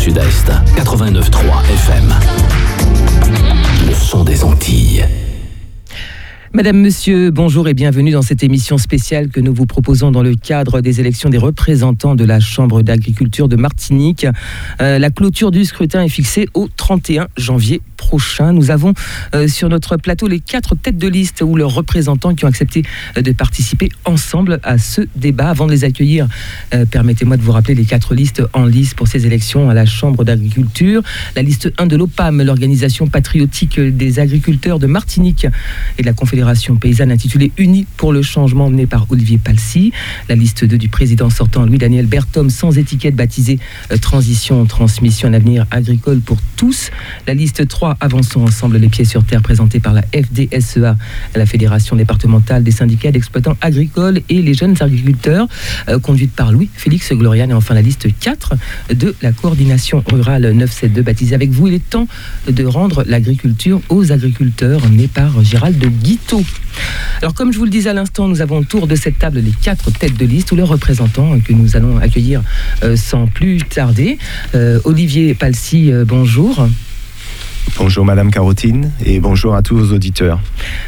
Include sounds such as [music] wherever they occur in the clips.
Sud-Est, 89.3 FM. Le son des Antilles. Madame, Monsieur, bonjour et bienvenue dans cette émission spéciale que nous vous proposons dans le cadre des élections des représentants de la Chambre d'agriculture de Martinique. Euh, la clôture du scrutin est fixée au 31 janvier prochain. Nous avons euh, sur notre plateau les quatre têtes de liste ou leurs représentants qui ont accepté euh, de participer ensemble à ce débat. Avant de les accueillir, permettez-moi de vous rappeler les quatre listes en lice pour ces élections à la Chambre d'agriculture. La liste 1 de l'OPAM, l'organisation patriotique des agriculteurs de Martinique et de la Confédération paysanne intitulée Unis pour le changement menée par Olivier Palsy. La liste 2 du président sortant Louis-Daniel Bertom sans étiquette baptisée euh, Transition, Transmission, un avenir agricole pour tous. La liste 3 Avançons ensemble les pieds sur terre présentée par la FDSEA, la Fédération départementale des syndicats d'exploitants agricoles et les jeunes agriculteurs, euh, conduite par Louis-Félix Glorian. Et enfin la liste 4 de la coordination rurale 972 baptisée avec vous. Il est temps de rendre l'agriculture aux agriculteurs, née par Gérald de Alors comme je vous le disais à l'instant, nous avons autour de cette table les quatre têtes de liste ou leurs représentants que nous allons accueillir euh, sans plus tarder. Euh, Olivier Palsy, euh, bonjour. Bonjour Madame Carotine et bonjour à tous vos auditeurs.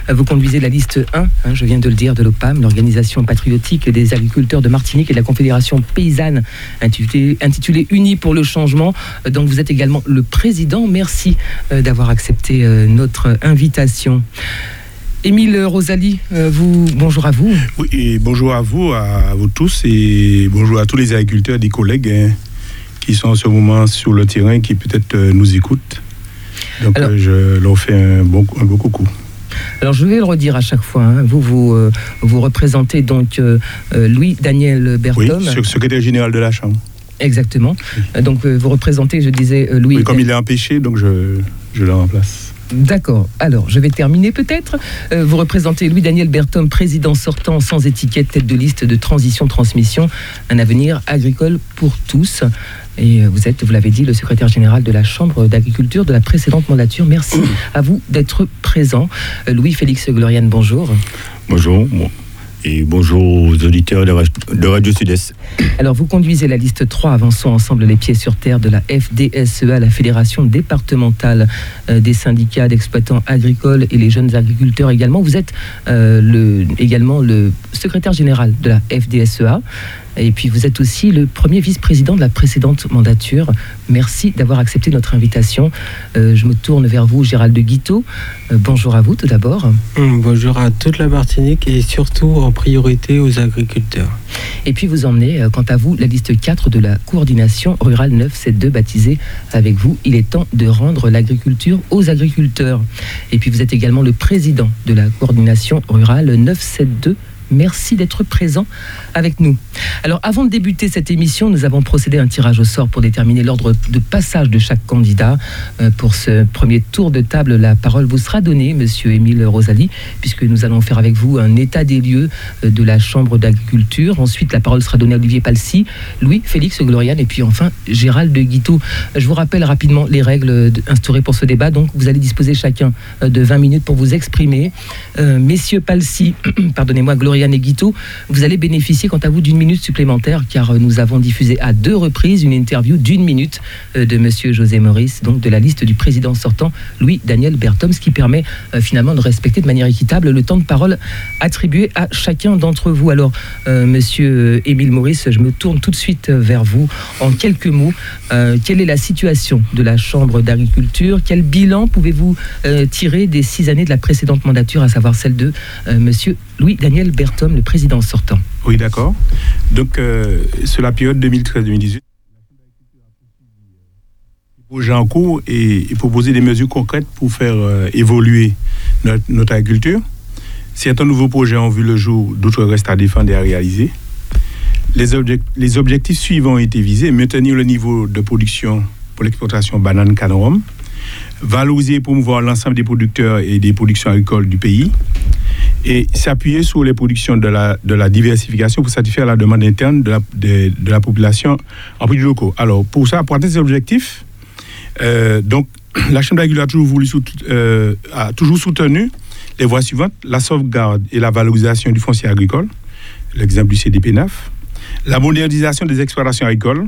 Vous conduisez la liste 1, hein, je viens de le dire, de l'OPAM, l'organisation patriotique des agriculteurs de Martinique et de la Confédération paysanne intitulée, intitulée Unis pour le changement. Donc vous êtes également le président. Merci d'avoir accepté notre invitation. Émile Rosalie, euh, vous, bonjour à vous. Oui, et bonjour à vous, à vous tous, et bonjour à tous les agriculteurs, des collègues hein, qui sont en ce moment sur le terrain, qui peut-être euh, nous écoutent. Donc euh, je leur fais un bon, un beau coucou. Alors je vais le redire à chaque fois. Hein. Vous, vous, vous représentez donc Louis Daniel Bertom. Oui, secrétaire général de la Chambre. Exactement. Donc vous représentez, je disais, Louis. Oui, comme il est empêché, donc je, je le remplace. D'accord. Alors, je vais terminer peut-être. Euh, vous représentez Louis-Daniel Bertom, président sortant sans étiquette, tête de liste de transition-transmission, un avenir agricole pour tous. Et vous êtes, vous l'avez dit, le secrétaire général de la Chambre d'agriculture de la précédente mandature. Merci à vous d'être présent. Euh, Louis-Félix Gloriane, bonjour. Bonjour et bonjour aux auditeurs de Radio Sud-Est. Alors, vous conduisez la liste 3, avançons ensemble les pieds sur terre de la FDSEA, la Fédération départementale euh, des syndicats d'exploitants agricoles et les jeunes agriculteurs également. Vous êtes euh, le, également le secrétaire général de la FDSEA. Et puis vous êtes aussi le premier vice-président de la précédente mandature. Merci d'avoir accepté notre invitation. Euh, je me tourne vers vous, Gérald de Guiteau. Euh, bonjour à vous tout d'abord. Hum, bonjour à toute la Martinique et surtout en priorité aux agriculteurs. Et puis vous emmenez, euh, quant à vous, la liste 4 de la coordination rurale 972 baptisée avec vous. Il est temps de rendre l'agriculture aux agriculteurs. Et puis vous êtes également le président de la coordination rurale 972 Merci d'être présent avec nous. Alors, avant de débuter cette émission, nous avons procédé à un tirage au sort pour déterminer l'ordre de passage de chaque candidat. Euh, pour ce premier tour de table, la parole vous sera donnée, Monsieur Émile Rosalie, puisque nous allons faire avec vous un état des lieux euh, de la Chambre d'agriculture. Ensuite, la parole sera donnée à Olivier Palsy, Louis Félix Gloriane et puis enfin Gérald de Guiteau. Je vous rappelle rapidement les règles instaurées pour ce débat. Donc, vous allez disposer chacun euh, de 20 minutes pour vous exprimer. messieurs Palsy, [clears throat] pardonnez-moi, Gloriane, vous allez bénéficier quant à vous d'une minute supplémentaire car euh, nous avons diffusé à deux reprises une interview d'une minute euh, de monsieur José Maurice, donc de la liste du président sortant Louis Daniel Bertom, ce qui permet euh, finalement de respecter de manière équitable le temps de parole attribué à chacun d'entre vous. Alors, monsieur Émile Maurice, je me tourne tout de suite vers vous en quelques mots. quelle est la situation de la Chambre d'agriculture? Quel bilan pouvez-vous tirer des six années de la précédente mandature, à savoir celle de monsieur Louis-Daniel Bertom, le président sortant. Oui, d'accord. Donc, euh, sur la période 2013-2018, projet en cours et, proposer des mesures concrètes pour faire euh, évoluer notre, agriculture. Certains nouveaux projets ont vu le jour, d'autres restent à défendre et à réaliser. Les, objectifs suivants ont été visés maintenir le niveau de production pour l'exportation banane canne valoriser et promouvoir l'ensemble des producteurs et des productions agricoles du pays, et s'appuyer sur les productions de la, de la diversification pour satisfaire la demande interne de la, de, la population en prix locaux. Alors, pour ça, pour atteindre ces objectifs, euh, donc, [clears throat] la Chambre d'agriculture a, toujours euh, a toujours soutenu les voies suivantes la sauvegarde et la valorisation du foncier agricole, l'exemple du CDP-9, la modernisation des exploitations agricoles,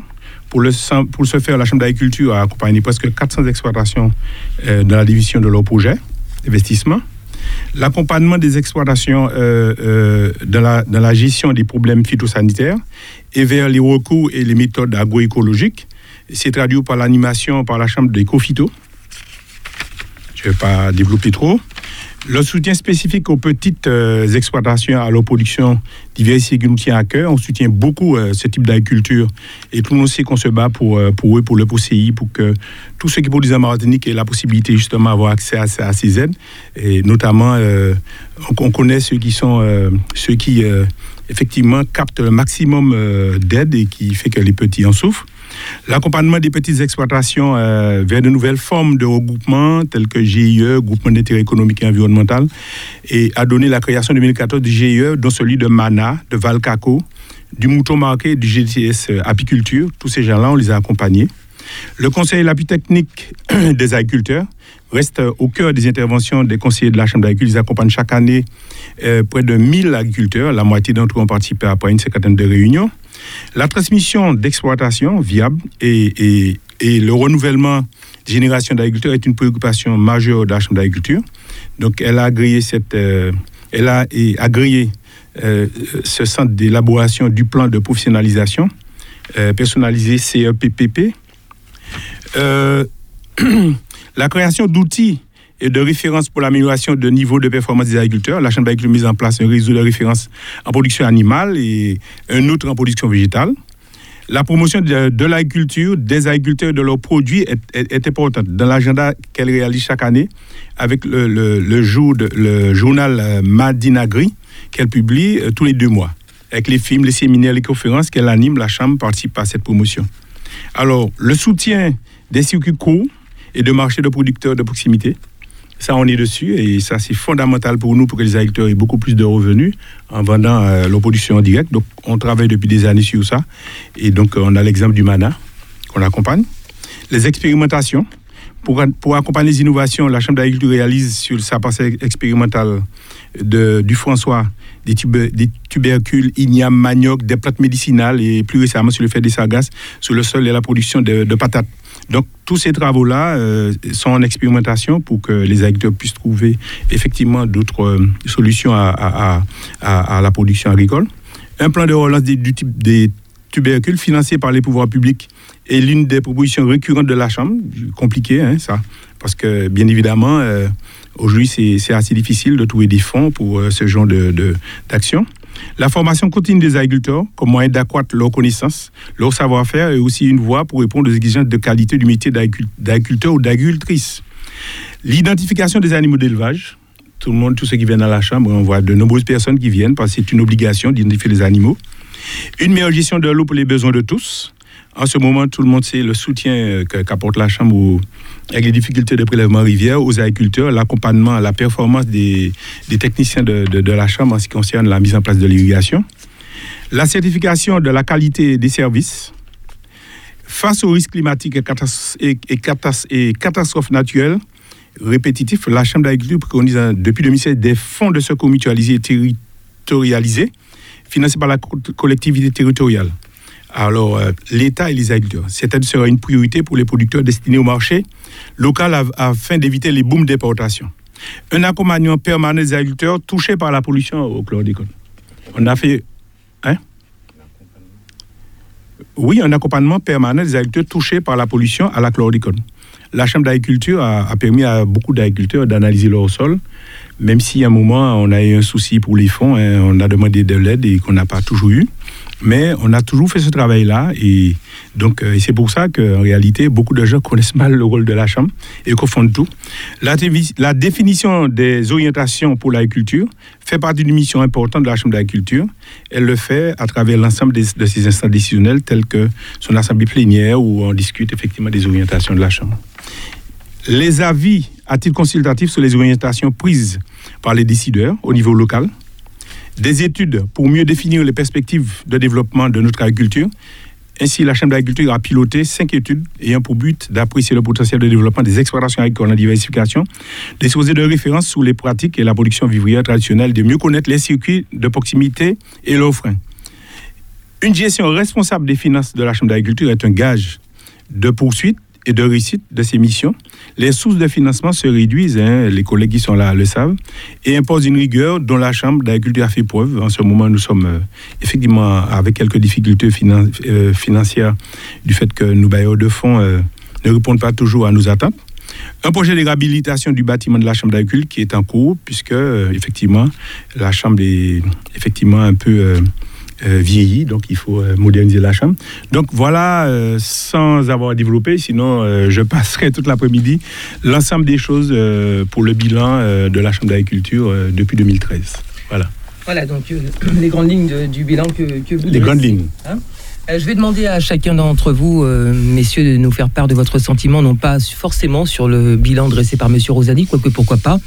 Pour, le, ce faire, la Chambre d'agriculture a accompagné presque 400 exploitations euh, dans la division de leurs projets d'investissement. L'accompagnement des exploitations euh, euh, dans, la, gestion des problèmes phytosanitaires et vers les recours et les méthodes agroécologiques s'est traduit par l'animation par la Chambre d'éco-phyto. Je ne vais pas développer trop. Le soutien spécifique aux petites euh, exploitations à leur production diversifiée qui nous tient à cœur. On soutient beaucoup euh, ce type d'agriculture et tout le monde sait qu'on se bat pour, euh, eux, pour le POCI, pour que tous ceux qui produisent en Martinique aient la possibilité justement d'avoir accès à, ces aides. Et notamment, on, on connaît ceux qui sont ceux qui effectivement captent le maximum d'aide et qui fait que les petits en souffrent. L'accompagnement des petites exploitations euh, vers de nouvelles formes de regroupement, tels que GIE, Groupement d'intérêt économique et environnemental, et a donné la création en 2014 du GIE, dont celui de Mana, de Valcaco, du Mouton Marqué du GTS euh, Apiculture. Tous ces gens-là, on les a accompagnés. Le conseil et l'appui technique [clears throat] des agriculteurs reste euh, au cœur des interventions des conseillers de la Chambre d'agriculture. Ils accompagnent chaque année près de 1000 agriculteurs. La moitié d'entre eux ont participé après une cinquantaine de réunions. La transmission d'exploitation viable et, le renouvellement des générations d'agriculteurs est une préoccupation majeure de la Chambre d'agriculture. Donc, elle a agréé, cette, euh, elle a agréé euh, ce centre d'élaboration du plan de professionnalisation euh, personnalisé CEPPP. [clears throat] La création d'outils de références pour l'amélioration de niveau de performance des agriculteurs. La Chambre d'agriculture a mis en place un réseau de références en production animale et un autre en production végétale. La promotion de, l'agriculture, des agriculteurs et de leurs produits est, importante dans l'agenda qu'elle réalise chaque année avec le jour de- le journal euh, Madinagri qu'elle publie euh, tous les deux mois. Avec les films, les séminaires, les conférences qu'elle anime, la Chambre participe à cette promotion. Alors, le soutien des circuits courts et de marchés de producteurs de proximité, ça, on est dessus et ça, c'est fondamental pour nous pour que les agriculteurs aient beaucoup plus de revenus en vendant euh, leur production en direct. Donc, on travaille depuis des années sur ça. Et donc, euh, on a l'exemple du MANA qu'on accompagne. Les expérimentations. Pour, pour accompagner les innovations, la Chambre d'agriculture réalise sur sa parcelle expérimentale de, du François des, des tubercules, ignames, manioc, des plantes médicinales et plus récemment sur le fait des sargasses sur le sol et la production de patates. Donc tous ces travaux-là euh, sont en expérimentation pour que les agriculteurs puissent trouver effectivement d'autres euh, solutions à, la production agricole. Un plan de relance des, du type des tubercules financé par les pouvoirs publics est l'une des propositions récurrentes de la Chambre. Compliqué, hein, ça, parce que bien évidemment, euh, aujourd'hui, c'est assez difficile de trouver des fonds pour ce genre d'action. La formation continue des agriculteurs comme moyen d'accroître leur connaissance, leur savoir-faire et aussi une voie pour répondre aux exigences de qualité du métier d'agricu- d'agriculteur ou d'agricultrice. L'identification des animaux d'élevage. Tout le monde, tous ceux qui viennent à la chambre, on voit de nombreuses personnes qui viennent parce que c'est une obligation d'identifier les animaux. Une meilleure gestion de l'eau pour les besoins de tous. En ce moment, tout le monde sait le soutien euh, qu'apporte la Chambre avec les difficultés de prélèvement rivière aux agriculteurs, l'accompagnement, la performance des, techniciens de, la Chambre en ce qui concerne la mise en place de l'irrigation. La certification de la qualité des services. Face aux risques climatiques et, et- et catas- et catastrophes naturelles répétitifs, la Chambre d'agriculture préconise euh, depuis 2016 des fonds de secours mutualisés et territorialisés financés par la co- collectivité territoriale. Alors, euh, l'État et les agriculteurs. Cette aide sera une priorité pour les producteurs destinés au marché local af- afin d'éviter les booms d'importation. Un accompagnement permanent des agriculteurs touchés par la pollution au chlordécone. On a fait. Hein? Oui, un accompagnement permanent des agriculteurs touchés par la pollution à la chlordécone. La Chambre d'agriculture a permis à beaucoup d'agriculteurs d'analyser leur sol, même si à un moment on a eu un souci pour les fonds, hein, on a demandé de l'aide et qu'on n'a pas toujours eu. Mais on a toujours fait ce travail-là et donc euh, c'est pour ça qu'en réalité beaucoup de gens connaissent mal le rôle de la Chambre et confondent tout. La, la définition des orientations pour l'agriculture fait partie d'une mission importante de la Chambre d'agriculture. Elle le fait à travers l'ensemble de ses instances décisionnelles telles que son assemblée plénière où on discute effectivement des orientations de la Chambre les avis à titre consultatif sur les orientations prises par les décideurs au niveau local, des études pour mieux définir les perspectives de développement de notre agriculture. Ainsi, la Chambre d'agriculture a piloté cinq études ayant pour but d'apprécier le potentiel de développement des exploitations agricoles en diversification, d'exposer de références sur les pratiques et la production vivrière traditionnelle, de mieux connaître les circuits de proximité et freins. Une gestion responsable des finances de la Chambre d'agriculture est un gage de poursuite et de réussite de ces missions. Les sources de financement se réduisent, hein, les collègues qui sont là le savent, et imposent une rigueur dont la Chambre d'agriculture a fait preuve. En ce moment, nous sommes euh, effectivement avec quelques difficultés euh, financières du fait que nos bailleurs de fonds euh, ne répondent pas toujours à nos attentes. Un projet de réhabilitation du bâtiment de la Chambre d'agriculture qui est en cours, puisque effectivement, la Chambre est effectivement un peu euh, vieillie, donc il faut euh, moderniser la Chambre. Donc voilà, euh, sans avoir développé, sinon je passerai toute l'après-midi, l'ensemble des choses pour le bilan de la Chambre d'agriculture depuis 2013. Voilà, Voilà donc les grandes lignes de- du bilan que, que vous les grandes lignes. Euh, je vais demander à chacun d'entre vous, euh, messieurs, de nous faire part de votre sentiment, non pas forcément sur le bilan dressé par Monsieur Rosani, quoique pourquoi pas,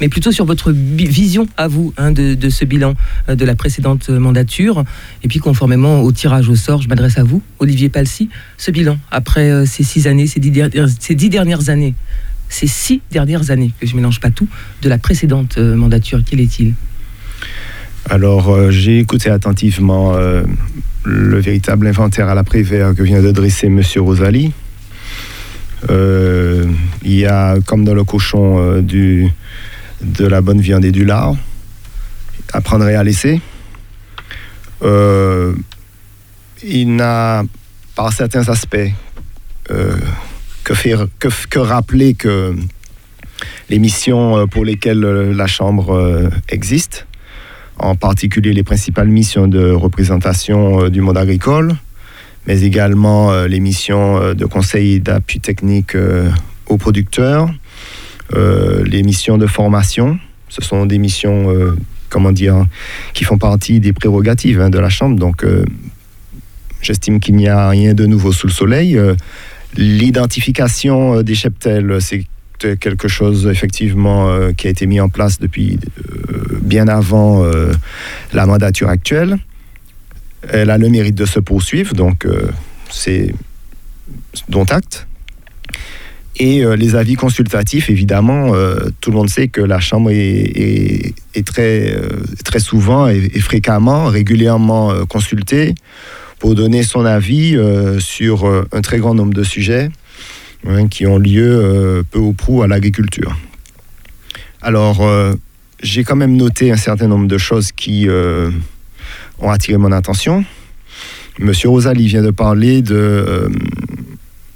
mais plutôt sur votre vision à vous hein, de, ce bilan euh, de la précédente euh, mandature. Et puis, conformément au tirage au sort, je m'adresse à vous, Olivier Palsy, ce bilan, après euh, ces six années, ces dix, dernières, ces dix dernières années, ces six dernières années, que je mélange pas tout, de la précédente euh, mandature, quel est-il? Alors, euh, j'ai écouté attentivement euh, le véritable inventaire à l'après-vert que vient de dresser M. Rosali. Euh, il y a, comme dans le cochon, euh, de la bonne viande et du lard. À prendre et à laisser. Euh, il n'a, par certains aspects, que, faire, que, rappeler que les missions pour lesquelles la Chambre existe, en particulier les principales missions de représentation euh, du monde agricole, mais également euh, les missions euh, de conseil d'appui technique aux producteurs, les missions de formation. Ce sont des missions, comment dire, qui font partie des prérogatives hein, de la Chambre. Donc, j'estime qu'il n'y a rien de nouveau sous le soleil. L'identification des cheptels, c'est quelque chose effectivement euh, qui a été mis en place depuis euh, bien avant euh, la mandature actuelle. Elle a le mérite de se poursuivre, donc c'est dont acte. Et les avis consultatifs, évidemment, tout le monde sait que la Chambre est, est- très, très souvent et, fréquemment, régulièrement consultée pour donner son avis sur un très grand nombre de sujets hein, qui ont lieu euh, peu ou prou à l'agriculture. Alors, euh, j'ai quand même noté un certain nombre de choses qui euh, ont attiré mon attention. Monsieur Rosali vient de parler de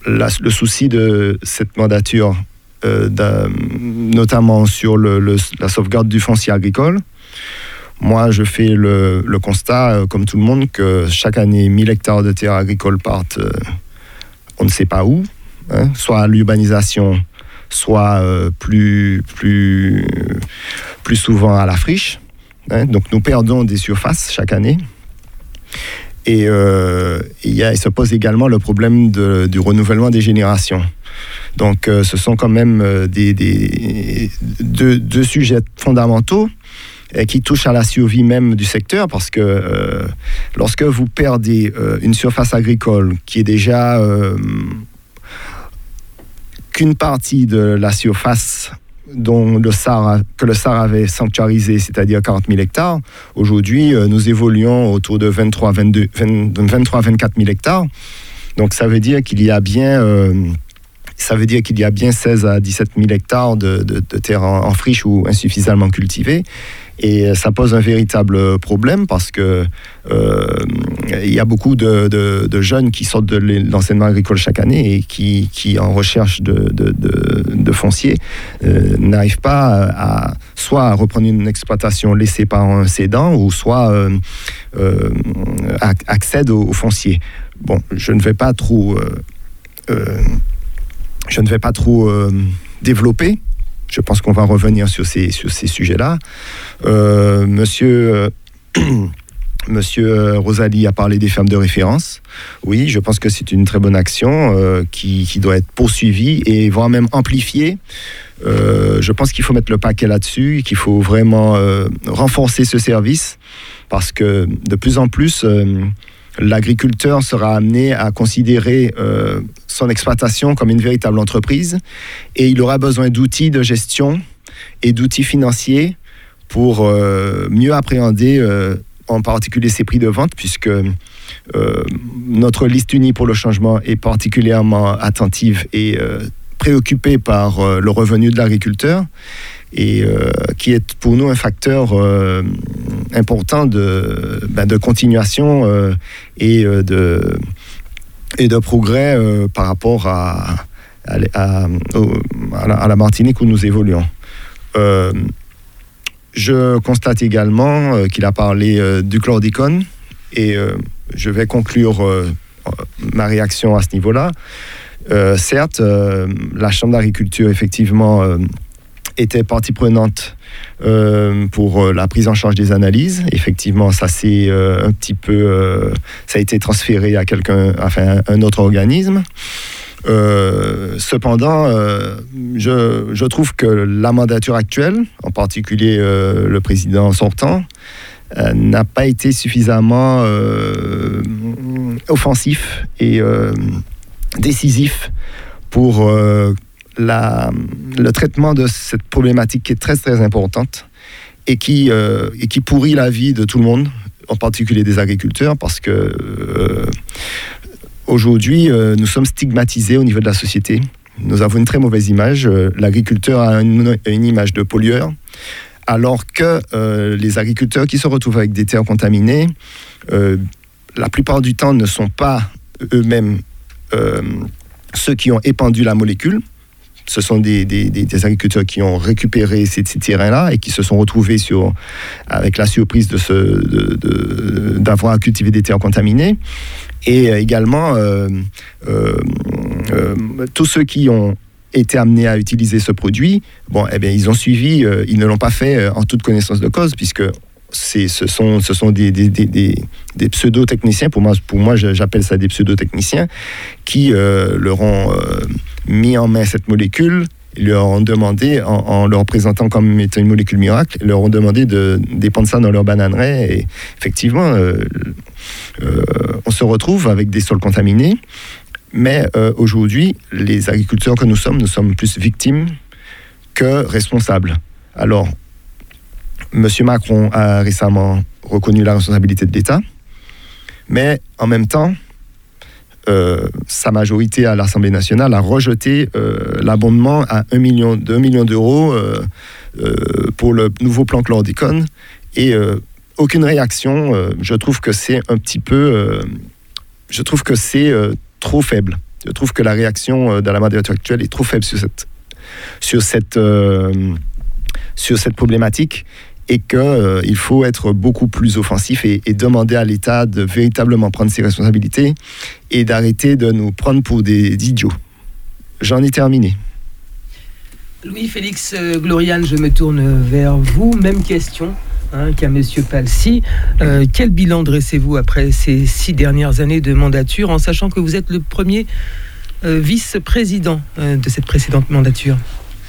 le souci de cette mandature, notamment sur la sauvegarde du foncier agricole. Moi, je fais le, constat, comme tout le monde, que chaque année, 1000 hectares de terres agricoles partent, on ne sait pas où, hein, soit l'urbanisation, soit euh, plus, plus, plus souvent à la friche. hein. donc nous perdons des surfaces chaque année. Et euh, il, se pose également le problème du renouvellement des générations. Donc euh, ce sont quand même des, deux, sujets fondamentaux qui touchent à la survie même du secteur parce que lorsque vous perdez une surface agricole qui est déjà qu'une partie de la surface dont le SAR que le SAR avait sanctuarisé, c'est-à-dire 40 000 hectares, aujourd'hui euh, nous évoluons autour de 23 22 20 23 24 000 hectares. Donc ça veut dire qu'il y a bien euh, ça veut dire qu'il y a bien 16 à 17 000 hectares de, de, de terre en, en friche ou insuffisamment cultivées. Et ça pose un véritable problème parce que euh, il y a beaucoup de, jeunes qui sortent de l'enseignement agricole chaque année et qui, en recherche de, de, foncier, euh, n'arrivent pas à, soit à reprendre une exploitation laissée par un cédant ou soit euh, euh, ac- accèdent au, au foncier. Bon, je ne vais pas trop, euh, je ne vais pas trop développer. Je pense qu'on va revenir sur ces, sur ces sujets-là. Euh, monsieur, euh, [clears throat] monsieur Rosalie a parlé des fermes de référence. Oui, je pense que c'est une très bonne action euh, qui, qui doit être poursuivie et voire même amplifiée. Je pense qu'il faut mettre le paquet là-dessus, qu'il faut vraiment renforcer ce service parce que de plus en plus, l'agriculteur sera amené à considérer euh, son exploitation comme une véritable entreprise et il aura besoin d'outils de gestion et d'outils financiers pour euh, mieux appréhender euh, en particulier ses prix de vente puisque notre liste unie pour le changement est particulièrement attentive et préoccupée par le revenu de l'agriculteur et euh, qui est pour nous un facteur euh, important de, ben, de continuation euh, et, de, et de progrès par rapport à, à, à- la, Martinique où nous évoluons. Je constate également qu'il a parlé du chlordicone et je vais conclure ma réaction à ce niveau-là. Certes, la Chambre d'agriculture, effectivement, était partie prenante euh, pour euh, la prise en charge des analyses. Effectivement, ça c'est euh, un petit peu, ça a été transféré à quelqu'un, enfin un autre organisme. Cependant, je, trouve que la mandature actuelle, en particulier le président sortant, n'a pas été suffisamment offensif et décisif pour le traitement de cette problématique qui est très très importante et qui, euh, et qui pourrit la vie de tout le monde, en particulier des agriculteurs, parce que euh, aujourd'hui, euh, nous sommes stigmatisés au niveau de la société. Nous avons une très mauvaise image. L'agriculteur a une, image de pollueur, alors que les agriculteurs qui se retrouvent avec des terres contaminées, la plupart du temps ne sont pas eux-mêmes ceux qui ont épandu la molécule. Ce sont des, des- agriculteurs qui ont récupéré ces, ces terrains-là et qui se sont retrouvés sur, avec la surprise se- de- d'avoir à cultiver des terres contaminées. Et euh, également, euh, euh, tous ceux qui ont été amenés à utiliser ce produit, bon, eh bien, ils ont suivi, ils ne l'ont pas fait en toute connaissance de cause, puisque ce sont, des, pseudo-techniciens, pour moi, j'appelle ça des pseudo-techniciens, qui euh, leur ont euh, mis en main cette molécule, leur ont demandé, en, leur présentant comme étant une molécule miracle, leur ont demandé de dépendre ça dans leur bananerais. Et effectivement, euh, on se retrouve avec des sols contaminés. Mais aujourd'hui, les agriculteurs que nous sommes, nous sommes plus victimes que responsables. Alors, M. Macron a récemment reconnu la responsabilité de l'État, mais en même temps, euh, sa majorité à l'Assemblée nationale a rejeté euh, l'abondement à 1 million, 2 millions d'euros euh, pour le nouveau plan chlordicone et aucune réaction. je trouve que c'est un petit peu, je trouve que c'est trop faible. Je trouve que la réaction de la mandature actuelle est trop faible sur cette, sur cette, sur cette problématique et qu'il faut être beaucoup plus offensif et, demander à l'État de véritablement prendre ses responsabilités et d'arrêter de nous prendre pour des idiots. J'en ai terminé. Louis-Félix euh, Gloriane, je me tourne vers vous. Même question hein, qu'à Monsieur Palsy. Euh, quel bilan dressez-vous après ces six dernières années de mandature, en sachant que vous êtes le premier euh, vice-président euh, de cette précédente mandature?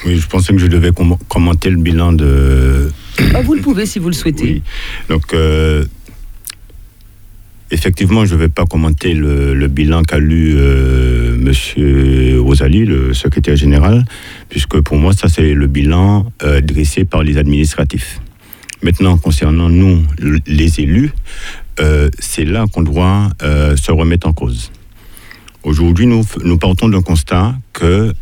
Oui, je pensais que je devais com- commenter le bilan de. Ah, Vous le pouvez si vous le souhaitez. Oui. Donc, euh, effectivement, je ne vais pas commenter le, le bilan qu'a lu euh, Monsieur Rosalie, le secrétaire général, puisque pour moi, ça, c'est le bilan euh, dressé par les administratifs. Maintenant, concernant nous, les élus, euh, c'est là qu'on doit se remettre en cause. Aujourd'hui, nous, partons d'un constat que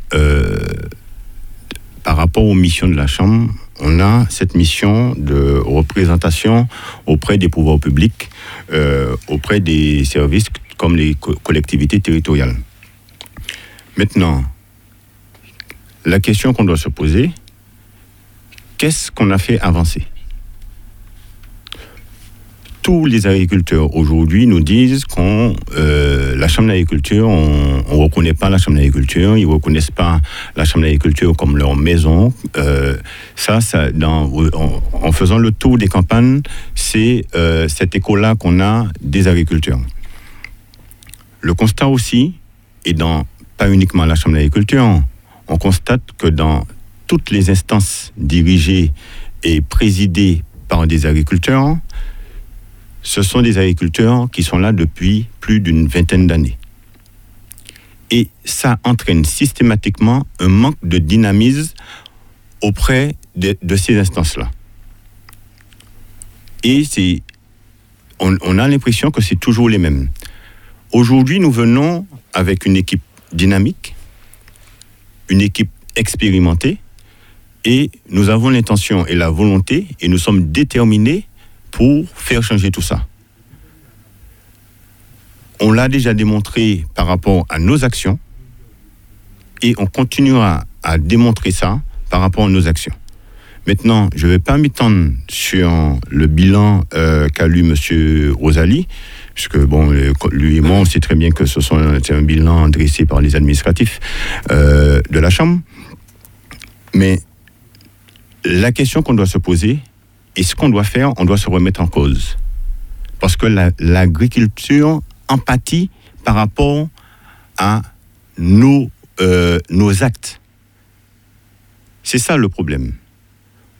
par rapport aux missions de la Chambre, on a cette mission de représentation auprès des pouvoirs publics, euh, auprès des services comme les co- collectivités territoriales. Maintenant, la question qu'on doit se poser, qu'est-ce qu'on a fait avancer? Tous les agriculteurs aujourd'hui nous disent qu'on euh, la chambre d'agriculture, on ne reconnaît pas la chambre d'agriculture, ils ne reconnaissent pas la chambre d'agriculture comme leur maison. Euh, ça, ça en faisant le tour des campagnes, c'est euh, cet écho-là qu'on a des agriculteurs. Le constat aussi, et dans pas uniquement la chambre d'agriculture, on constate que dans toutes les instances dirigées et présidées par des agriculteurs, ce sont des agriculteurs qui sont là depuis plus d'une vingtaine d'années. Et ça entraîne systématiquement un manque de dynamisme auprès de, ces instances-là. Et on a l'impression que c'est toujours les mêmes. Aujourd'hui, nous venons avec une équipe dynamique, une équipe expérimentée, et nous avons l'intention et la volonté, et nous sommes déterminés pour faire changer tout ça. On l'a déjà démontré par rapport à nos actions, et on continuera à démontrer ça par rapport à nos actions. Maintenant, je ne vais pas m'étendre sur le bilan euh, qu'a lu M. Rosalie, puisque bon, lui et moi, on sait très bien que ce sont, c'est un bilan dressé par les administratifs euh, de la Chambre. Mais la question qu'on doit se poser, et ce qu'on doit faire, on doit se remettre en cause. Parce que la- l'agriculture empathie par rapport à nos, euh, nos actes. C'est ça le problème.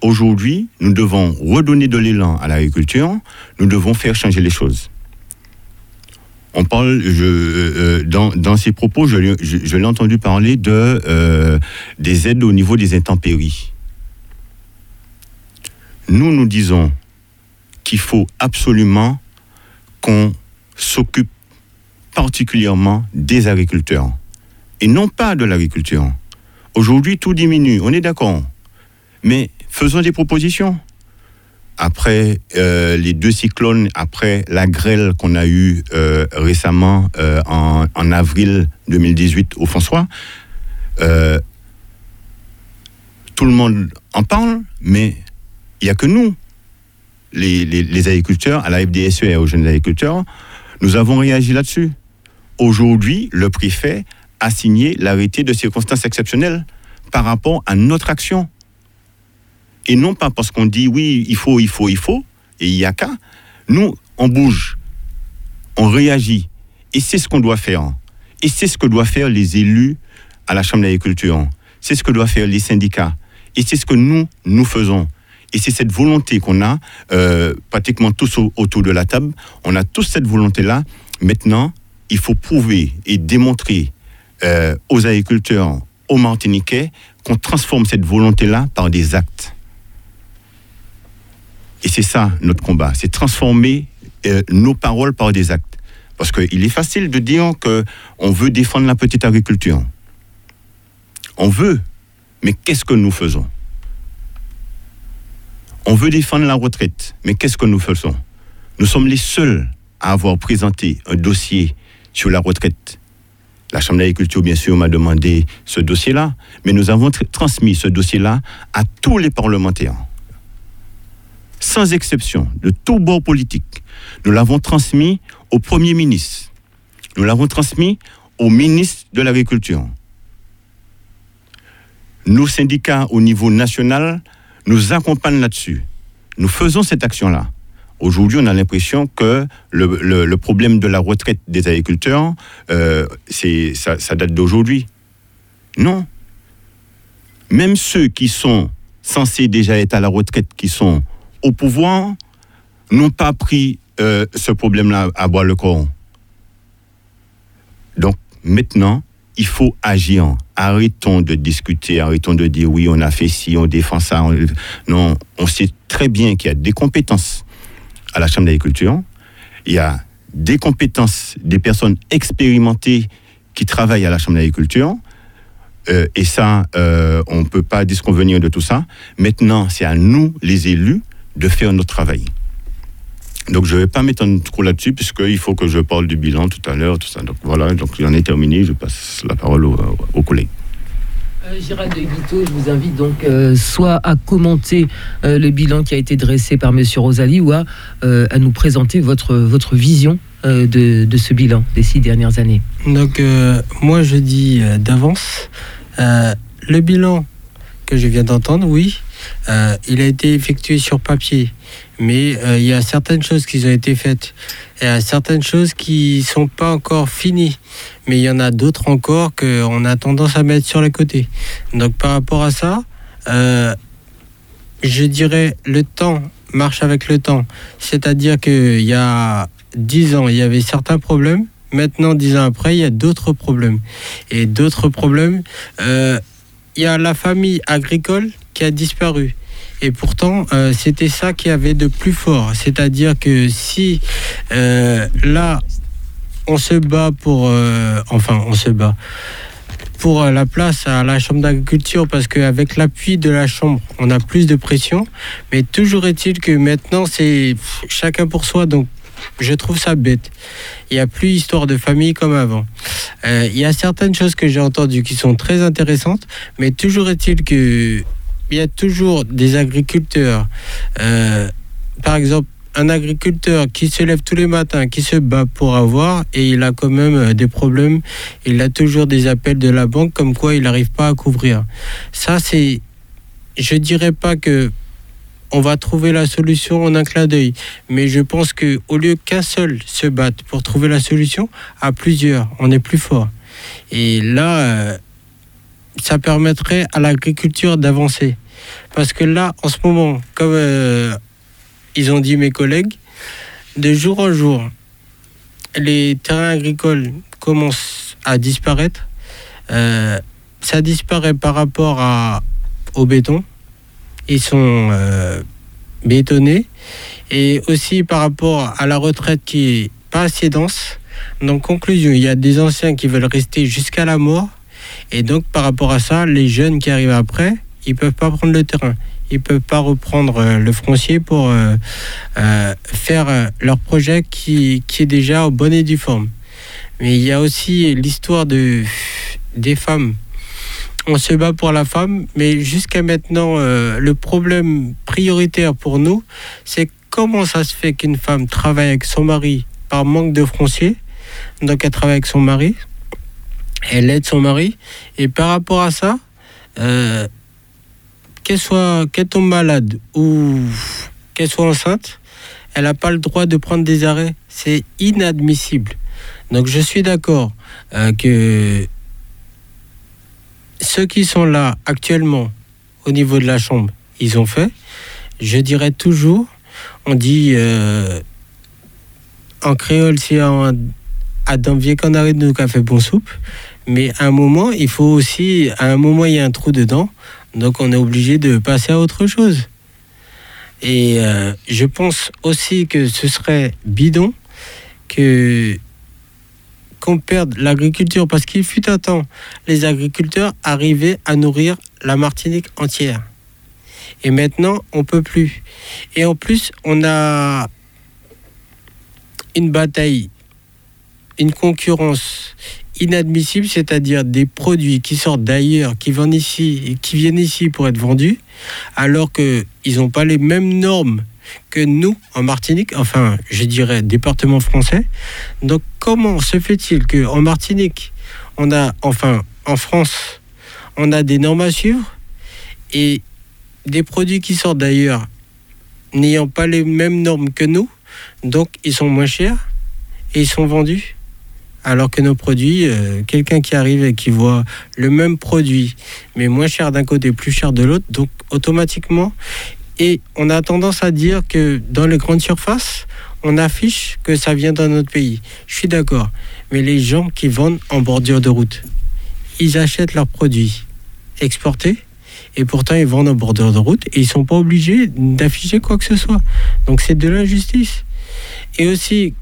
Aujourd'hui, nous devons redonner de l'élan à l'agriculture, nous devons faire changer les choses. On parle, je, euh, dans, dans ces propos, je, l'ai- entendu parler de, euh, des aides au niveau des intempéries. Nous, nous disons qu'il faut absolument qu'on s'occupe particulièrement des agriculteurs et non pas de l'agriculture. Aujourd'hui, tout diminue, on est d'accord. Mais faisons des propositions. Après euh, les deux cyclones, après la grêle qu'on a eue euh, récemment euh, en, avril 2018 au François, tout le monde en parle, mais il n'y a que nous, les, agriculteurs, à la FDSE et aux jeunes agriculteurs, nous avons réagi là-dessus. Aujourd'hui, le préfet a signé l'arrêté de circonstances exceptionnelles par rapport à notre action. Et non pas parce qu'on dit oui, il faut, il faut, il faut, et il n'y a qu'à. Nous, on bouge, on réagit. Et c'est ce qu'on doit faire. Et c'est ce que doivent faire les élus à la Chambre d'agriculture. C'est ce que doivent faire les syndicats. Et c'est ce que nous, nous faisons. Et c'est cette volonté qu'on a, euh, pratiquement tous au- autour de la table. On a tous cette volonté-là. Maintenant, il faut prouver et démontrer euh, aux agriculteurs, aux Martiniquais, qu'on transforme cette volonté-là par des actes. Et c'est ça notre combat, c'est transformer euh, nos paroles par des actes. Parce qu'il est facile de dire que on veut défendre la petite agriculture. On veut, mais qu'est-ce que nous faisons? On veut défendre la retraite, mais qu'est-ce que nous faisons? Nous sommes les seuls à avoir présenté un dossier sur la retraite. La Chambre d'agriculture, bien sûr, m'a demandé ce dossier-là, mais nous avons tr- transmis ce dossier-là à tous les parlementaires sans exception, de tout bord politique. Nous l'avons transmis au Premier ministre. Nous l'avons transmis au ministre de l'Agriculture. Nos syndicats au niveau national nous accompagnent là-dessus. Nous faisons cette action-là. Aujourd'hui, on a l'impression que le, problème de la retraite des agriculteurs, euh, ça date d'aujourd'hui. Non. Même ceux qui sont censés déjà être à la retraite, qui sont au pouvoir, n'ont pas pris euh, ce problème-là à boire le corps. Donc maintenant, il faut agir. Arrêtons de discuter, arrêtons de dire oui, on a fait ci, on défend ça. on- Non, on sait très bien qu'il y a des compétences à la Chambre d'agriculture. Il y a des compétences des personnes expérimentées qui travaillent à la Chambre d'agriculture. Euh, et ça, euh, on ne peut pas disconvenir de tout ça. Maintenant, c'est à nous, les élus, de faire notre travail. Donc, je ne vais pas m'étendre trop là-dessus, puisqu'il faut que je parle du bilan tout à l'heure, tout ça. Donc, voilà, donc j'en ai terminé. Je passe la parole au- aux collègues. Euh, Gérald de Guiteau, je vous invite donc euh, soit à commenter euh, le bilan qui a été dressé par Monsieur Rosalie ou à, euh, à nous présenter votre, votre vision euh, de, de ce bilan des six dernières années. Donc, euh, moi, je dis euh, d'avance, euh, le bilan que je viens d'entendre, oui, euh, il a été effectué sur papier, mais euh, il y a certaines choses qui ont été faites. Il y a certaines choses qui sont pas encore finies, mais il y en a d'autres encore qu'on a tendance à mettre sur les côtés. Donc, par rapport à ça, euh, je dirais le temps marche avec le temps. C'est-à-dire qu'il y a 10 ans, il y avait certains problèmes. Maintenant, 10 ans après, il y a d'autres problèmes. Et d'autres problèmes, euh, il y a la famille agricole qui a disparu. Et pourtant, euh, c'était ça qui avait de plus fort. C'est-à-dire que si euh, là, on se bat pour... euh, enfin, on se bat pour la place à la Chambre d'agriculture parce qu'avec l'appui de la Chambre, on a plus de pression. Mais toujours est-il que maintenant, c'est chacun pour soi. Donc, je trouve ça bête. Il n'y a plus histoire de famille comme avant. Il y a certaines choses que j'ai entendues qui sont très intéressantes, mais toujours est-il que il y a toujours des agriculteurs. euh, par exemple, un agriculteur qui se lève tous les matins, qui se bat pour avoir, et il a quand même euh, des problèmes. Il a toujours des appels de la banque comme quoi il n'arrive pas à couvrir. Ça, c'est. Je dirais pas que on va trouver la solution en un clin d'œil, mais je pense que au lieu qu'un seul se batte pour trouver la solution, à plusieurs, on est plus fort. Et là, euh, ça permettrait à l'agriculture d'avancer. Parce que là, en ce moment, comme euh, ils ont dit mes collègues, de jour en jour, les terrains agricoles commencent à disparaître. Euh, ça disparaît par rapport à, au béton. Ils sont euh, bétonnés. Et aussi par rapport à la retraite qui est pas assez dense. Donc, conclusion, il y a des anciens qui veulent rester jusqu'à la mort. Et donc, par rapport à ça, les jeunes qui arrivent après, ils peuvent pas prendre le terrain. Ils peuvent pas reprendre euh, le foncier pour euh, euh, faire leur projet qui, qui est déjà au bon et due forme. Mais il y a aussi l'histoire de, des femmes. On se bat pour la femme, mais jusqu'à maintenant, le problème prioritaire pour nous, c'est comment ça se fait qu'une femme travaille avec son mari par manque de foncier. Donc elle travaille avec son mari, elle aide son mari, et par rapport à ça, euh, qu'elle soit qu'elle tombe malade ou qu'elle soit enceinte, elle n'a pas le droit de prendre des arrêts. C'est inadmissible. Donc je suis d'accord euh, que ceux qui sont là actuellement au niveau de la Chambre, ils ont fait. Je dirais toujours, on dit euh, en créole, si un Adam vient qu'on arrête de café bon soupe, mais à un moment, il faut aussi, à un moment, il y a un trou dedans, donc on est obligé de passer à autre chose. Et euh, je pense aussi que ce serait bidon que qu'on perde l'agriculture parce qu'il fut un temps, les agriculteurs arrivaient à nourrir la Martinique entière. Et maintenant, on peut plus. Et en plus, on a une bataille, une concurrence inadmissible, c'est-à-dire des produits qui sortent d'ailleurs, qui viennent ici et qui viennent ici pour être vendus, alors qu'ils n'ont pas les mêmes normes que nous en Martinique, enfin, je dirais département français. Donc, comment se fait-il que en Martinique, on a, enfin, en France, on a des normes à suivre et des produits qui sortent d'ailleurs n'ayant pas les mêmes normes que nous, donc ils sont moins chers et ils sont vendus? Alors que nos produits, euh, quelqu'un qui arrive et qui voit le même produit, mais moins cher d'un côté, plus cher de l'autre, donc automatiquement, et on a tendance à dire que dans les grandes surfaces, on affiche que ça vient d'un autre pays. Je suis d'accord. Mais les gens qui vendent en bordure de route, ils achètent leurs produits exportés et pourtant ils vendent en bordure de route et ils sont pas obligés d'afficher quoi que ce soit. Donc c'est de l'injustice. Et aussi,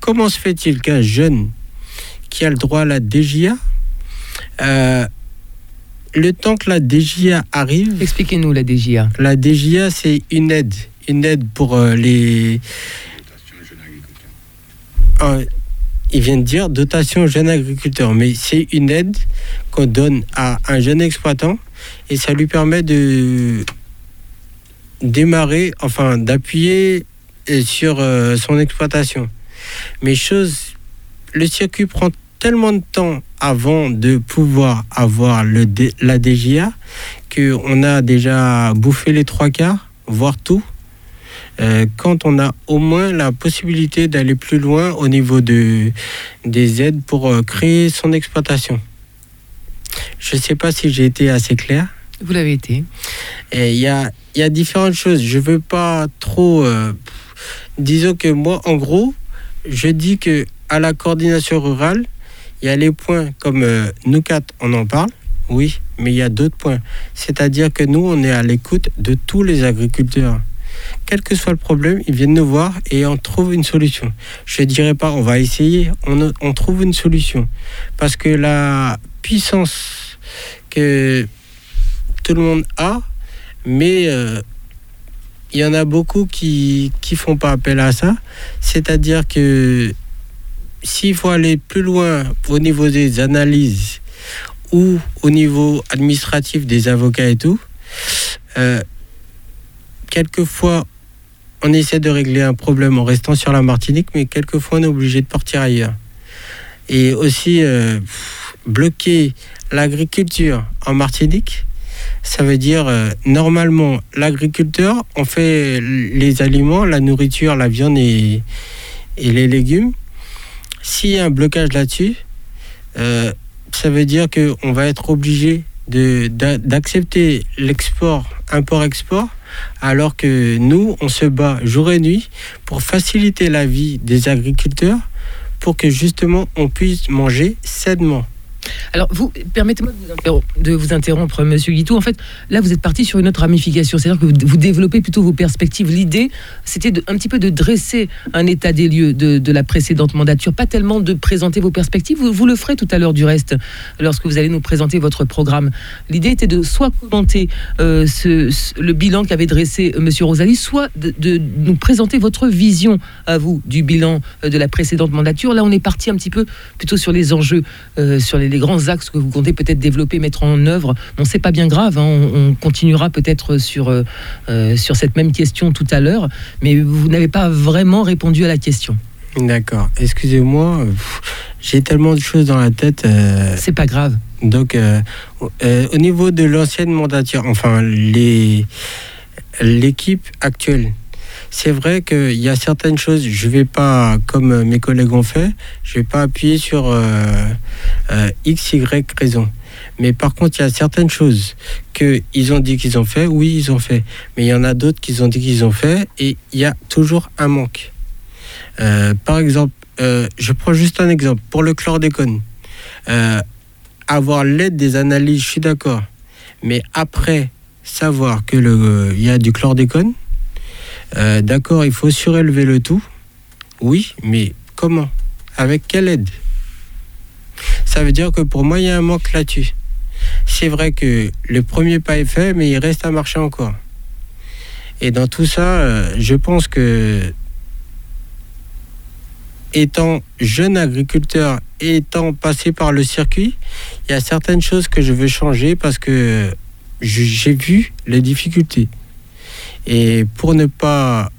comment se fait-il qu'un jeune qui a le droit à la DGA, euh, le temps que la DGA arrive, Expliquez-nous la DGA. la DGA, c'est une aide. Une aide pour euh, les. Euh, il vient de dire dotation jeune agriculteur, mais c'est une aide qu'on donne à un jeune exploitant et ça lui permet de démarrer, enfin d'appuyer sur euh, son exploitation. Mais chose, le circuit prend tellement de temps avant de pouvoir avoir le, la DGA qu'on a déjà bouffé les trois quarts, voire tout. euh, quand on a au moins la possibilité d'aller plus loin au niveau de, des aides pour euh, créer son exploitation. Je ne sais pas si j'ai été assez clair. Vous l'avez été. Il y a, il y a différentes choses. Je veux pas trop. euh, disons que moi, en gros, je dis que à la coordination rurale, il y a les points comme euh, nous quatre, on en parle. Oui, mais il y a d'autres points. C'est-à-dire que nous, on est à l'écoute de tous les agriculteurs. Quel que soit le problème, ils viennent nous voir et on trouve une solution. Je ne dirais pas on va essayer, on, trouve une solution. Parce que la puissance que tout le monde a, mais euh, il y en a beaucoup qui ne font pas appel à ça. C'est-à-dire que s'il faut aller plus loin au niveau des analyses ou au niveau administratif des avocats et tout, euh, quelquefois on essaie de régler un problème en restant sur la Martinique, mais quelquefois on est obligé de partir ailleurs. Et aussi euh, bloquer l'agriculture en Martinique, ça veut dire euh, normalement l'agriculteur on fait les aliments, la nourriture, la viande et, et les légumes. S'il y a un blocage là-dessus, euh, ça veut dire qu'on va être obligé d'accepter l'export, import-export, alors que nous, on se bat jour et nuit pour faciliter la vie des agriculteurs pour que justement on puisse manger sainement. Alors, vous, permettez-moi de vous interrompre, Monsieur Guitou. En fait, là, vous êtes parti sur une autre ramification, c'est-à-dire que vous, développez plutôt vos perspectives. L'idée, c'était un petit peu de dresser un état des lieux de, la précédente mandature, pas tellement de présenter vos perspectives. Vous, le ferez tout à l'heure, du reste, lorsque vous allez nous présenter votre programme. L'idée était de soit commenter euh, le bilan qu'avait dressé euh, Monsieur Rosalie, soit de, nous présenter votre vision à vous du bilan euh, de la précédente mandature. Là, on est parti un petit peu plutôt sur les enjeux, sur les les grands axes que vous comptez peut-être développer, mettre en œuvre. Bon, c'est pas bien grave, hein. on, continuera peut-être sur, euh, euh, sur cette même question tout à l'heure, mais vous n'avez pas vraiment répondu à la question. D'accord. Excusez-moi, j'ai tellement de choses dans la tête. Euh, c'est pas grave. Donc, au niveau de l'ancienne mandature, enfin, l'équipe actuelle, c'est vrai qu'il y a certaines choses, je ne vais pas, comme mes collègues ont fait, je ne vais pas appuyer sur euh, euh, X, Y raison. Mais par contre, il y a certaines choses qu'ils ont dit qu'ils ont fait, oui, ils ont fait. Mais il y en a d'autres qu'ils ont dit qu'ils ont fait, et il y a toujours un manque. Euh, par exemple, je prends juste un exemple. Pour le chlordécone, avoir l'aide des analyses, je suis d'accord. Mais après savoir que il y a du chlordécone, euh, d'accord, il faut surélever le tout. Oui, mais comment? Avec quelle aide? Ça veut dire que pour moi, il y a un manque là-dessus. C'est vrai que le premier pas est fait, mais il reste à marcher encore. Et dans tout ça, euh, je pense que étant jeune agriculteur, étant passé par le circuit, il y a certaines choses que je veux changer parce que j'ai vu les difficultés. Et pour ne pas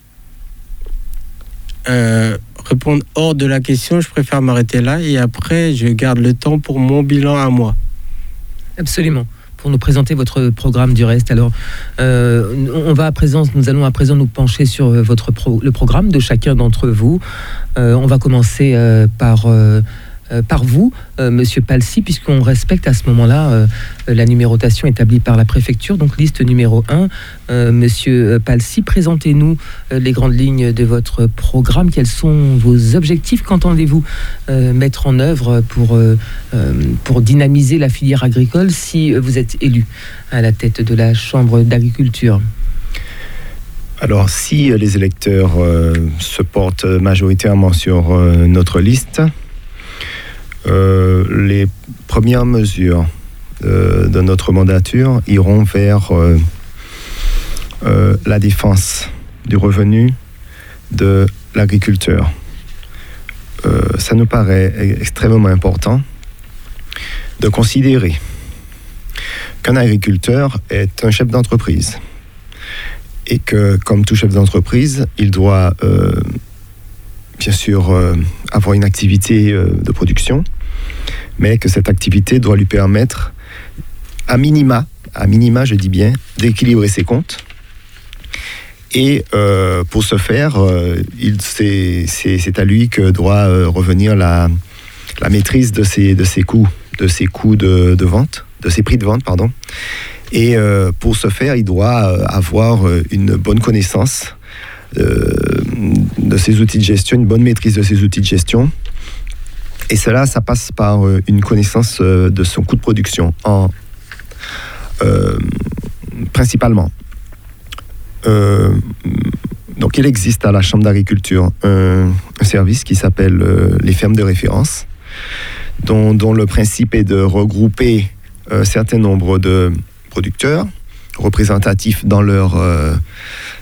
euh, répondre hors de la question, je préfère m'arrêter là et après, je garde le temps pour mon bilan à moi. Absolument pour nous présenter votre programme du reste. Alors, euh, on va à présent, nous allons à présent nous pencher sur votre le programme de chacun d'entre vous. Euh, on va commencer euh, par vous, euh, Monsieur Palsy, puisqu'on respecte à ce moment-là euh, la numérotation établie par la préfecture. Donc liste numéro 1, Monsieur Palsy, présentez-nous les grandes lignes de votre programme. Quels sont vos objectifs? Qu'entendez-vous mettre en œuvre pour, pour dynamiser la filière agricole si vous êtes élu à la tête de la Chambre d'agriculture? Alors, si les électeurs se portent majoritairement sur notre liste, euh, les premières mesures euh, de notre mandature iront vers euh, la défense du revenu de l'agriculteur. ça nous paraît extrêmement important de considérer qu'un agriculteur est un chef d'entreprise et que, comme tout chef d'entreprise, il doit bien sûr euh, avoir une activité euh, de production, mais que cette activité doit lui permettre, à minima, à minima, je dis bien, d'équilibrer ses comptes. Et euh, pour ce faire, c'est à lui que doit revenir la, maîtrise de ses, coûts, de ses coûts de, vente, de ses prix de vente, pardon. Et pour ce faire, il doit avoir une bonne connaissance de ces outils de gestion, une bonne maîtrise de ces outils de gestion. Et cela, ça passe par euh, une connaissance euh, de son coût de production en euh, principalement. Euh, donc il existe à la Chambre d'agriculture un, service qui s'appelle euh, les fermes de référence, dont le principe est de regrouper un certain nombre de producteurs représentatifs dans leur, euh,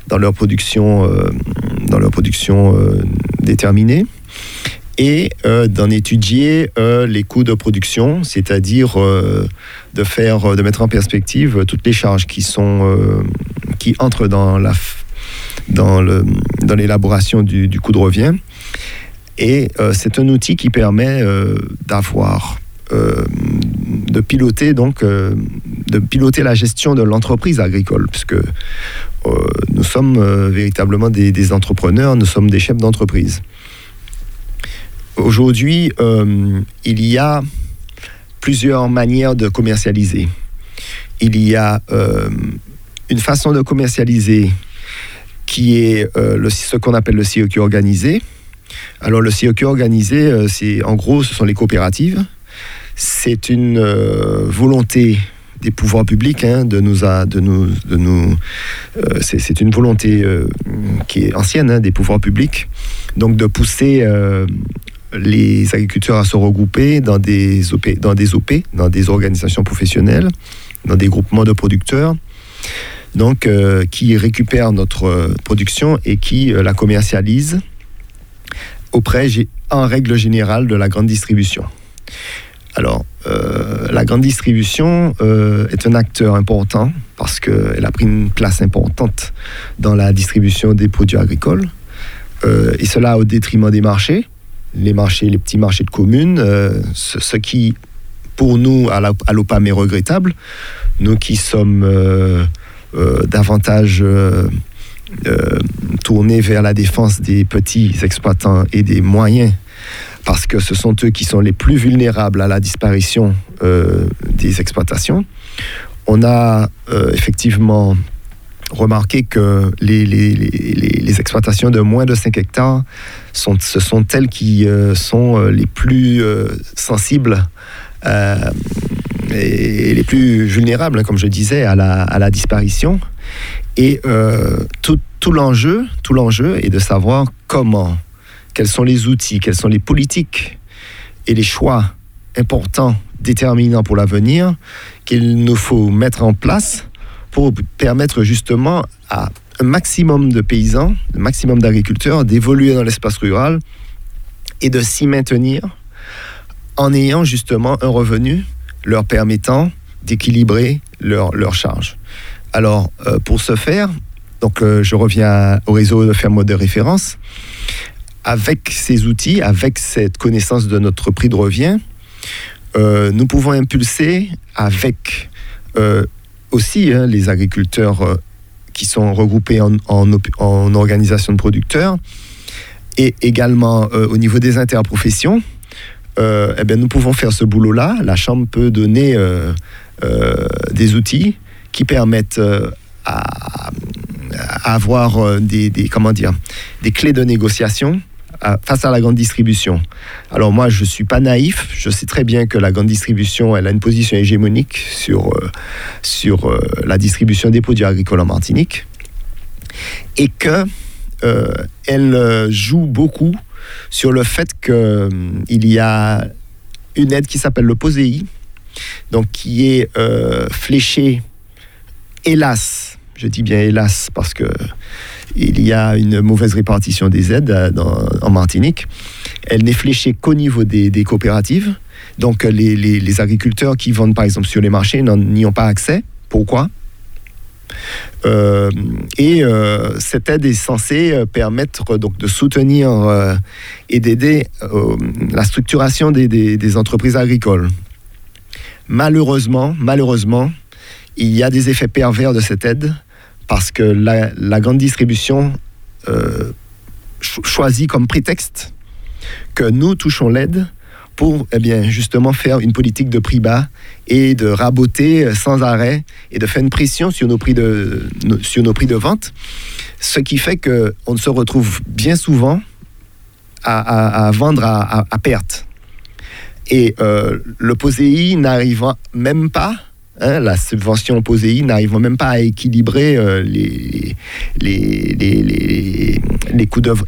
dans leur production, euh, dans leur production euh, déterminée et d'en étudier les coûts de production, c'est-à-dire de faire, de mettre en perspective toutes les charges qui sont, qui entrent dans la, dans le, dans l'élaboration du, coût de revient. Et c'est un outil qui permet d'avoir, de piloter donc, de piloter la gestion de l'entreprise agricole, puisque euh, nous sommes euh, véritablement des, entrepreneurs, nous sommes des chefs d'entreprise. Aujourd'hui, euh, il y a plusieurs manières de commercialiser. Il y a une façon de commercialiser qui est le- ce qu'on appelle le CEQ organisé. Alors le CEQ organisé, c'est en gros, ce sont les coopératives. C'est une volonté des pouvoirs publics hein, de nous, a- de nous, de nous euh, c'est une volonté euh, qui est ancienne hein, des pouvoirs publics, donc de pousser euh, les agriculteurs à se regrouper dans des OP, dans des OP, dans des organisations professionnelles, dans des groupements de producteurs, donc qui récupèrent notre production et qui la commercialisent auprès, en règle générale, de la grande distribution. Alors, euh, la grande distribution euh, est un acteur important parce qu'elle a pris une place importante dans la distribution des produits agricoles, euh, et cela au détriment des marchés. Les marchés, les petits marchés de communes, ce, ce qui, pour nous, à l'OPAM est regrettable, nous qui sommes davantage tournés vers la défense des petits exploitants et des moyens, parce que ce sont eux qui sont les plus vulnérables à la disparition euh, des exploitations. On a euh, effectivement remarqué que les, exploitations de moins de 5 hectares sont, ce sont elles qui euh, sont les plus sensibles et les plus vulnérables, comme je disais, à la, à la disparition. Et tout, tout l'enjeu est de savoir comment, quels sont les outils, quelles sont les politiques et les choix importants, déterminants pour l'avenir qu'il nous faut mettre en place pour permettre justement à un maximum de paysans, un maximum d'agriculteurs d'évoluer dans l'espace rural et de s'y maintenir en ayant justement un revenu leur permettant d'équilibrer leur, leur charge. Alors, euh, pour ce faire, donc euh, je reviens au réseau de fermes de référence. Avec ces outils, avec cette connaissance de notre prix de revient, euh, nous pouvons impulser avec euh, aussi hein, les agriculteurs euh, qui sont regroupés en, en, op- en organisation de producteurs et également au niveau des interprofessions, eh bien, nous pouvons faire ce boulot-là. La Chambre peut donner des outils qui permettent à, avoir des- comment dire, des clés de négociation face à la grande distribution. Alors moi, je ne suis pas naïf. Je sais très bien que la grande distribution, elle a une position hégémonique sur, euh, sur euh, la distribution des produits agricoles en Martinique et que euh, elle joue beaucoup sur le fait qu'il y a une aide qui s'appelle le POSEI, donc qui est fléchée, hélas, je dis bien hélas, parce que il y a une mauvaise répartition des aides euh, en Martinique. Elle n'est fléchée qu'au niveau des, coopératives. Donc euh, les, agriculteurs qui vendent par exemple sur les marchés n'y ont pas accès. Pourquoi? Euh, et cette aide est censée permettre donc de soutenir et d'aider la structuration des, des- des entreprises agricoles. Malheureusement, malheureusement, il y a des effets pervers de cette aide parce que la, grande distribution euh, cho- choisit comme prétexte que nous touchons l'aide pour eh bien, justement faire une politique de prix bas et de raboter euh, sans arrêt et de faire une pression sur nos prix de, sur nos prix de vente, ce qui fait qu'on se retrouve bien souvent à, vendre à, perte. Et euh, le POSEI n'arrivant même pas Hein, la subvention POSEI n'arrive même pas à équilibrer euh, les, les, les, les, les coûts d'œuvre,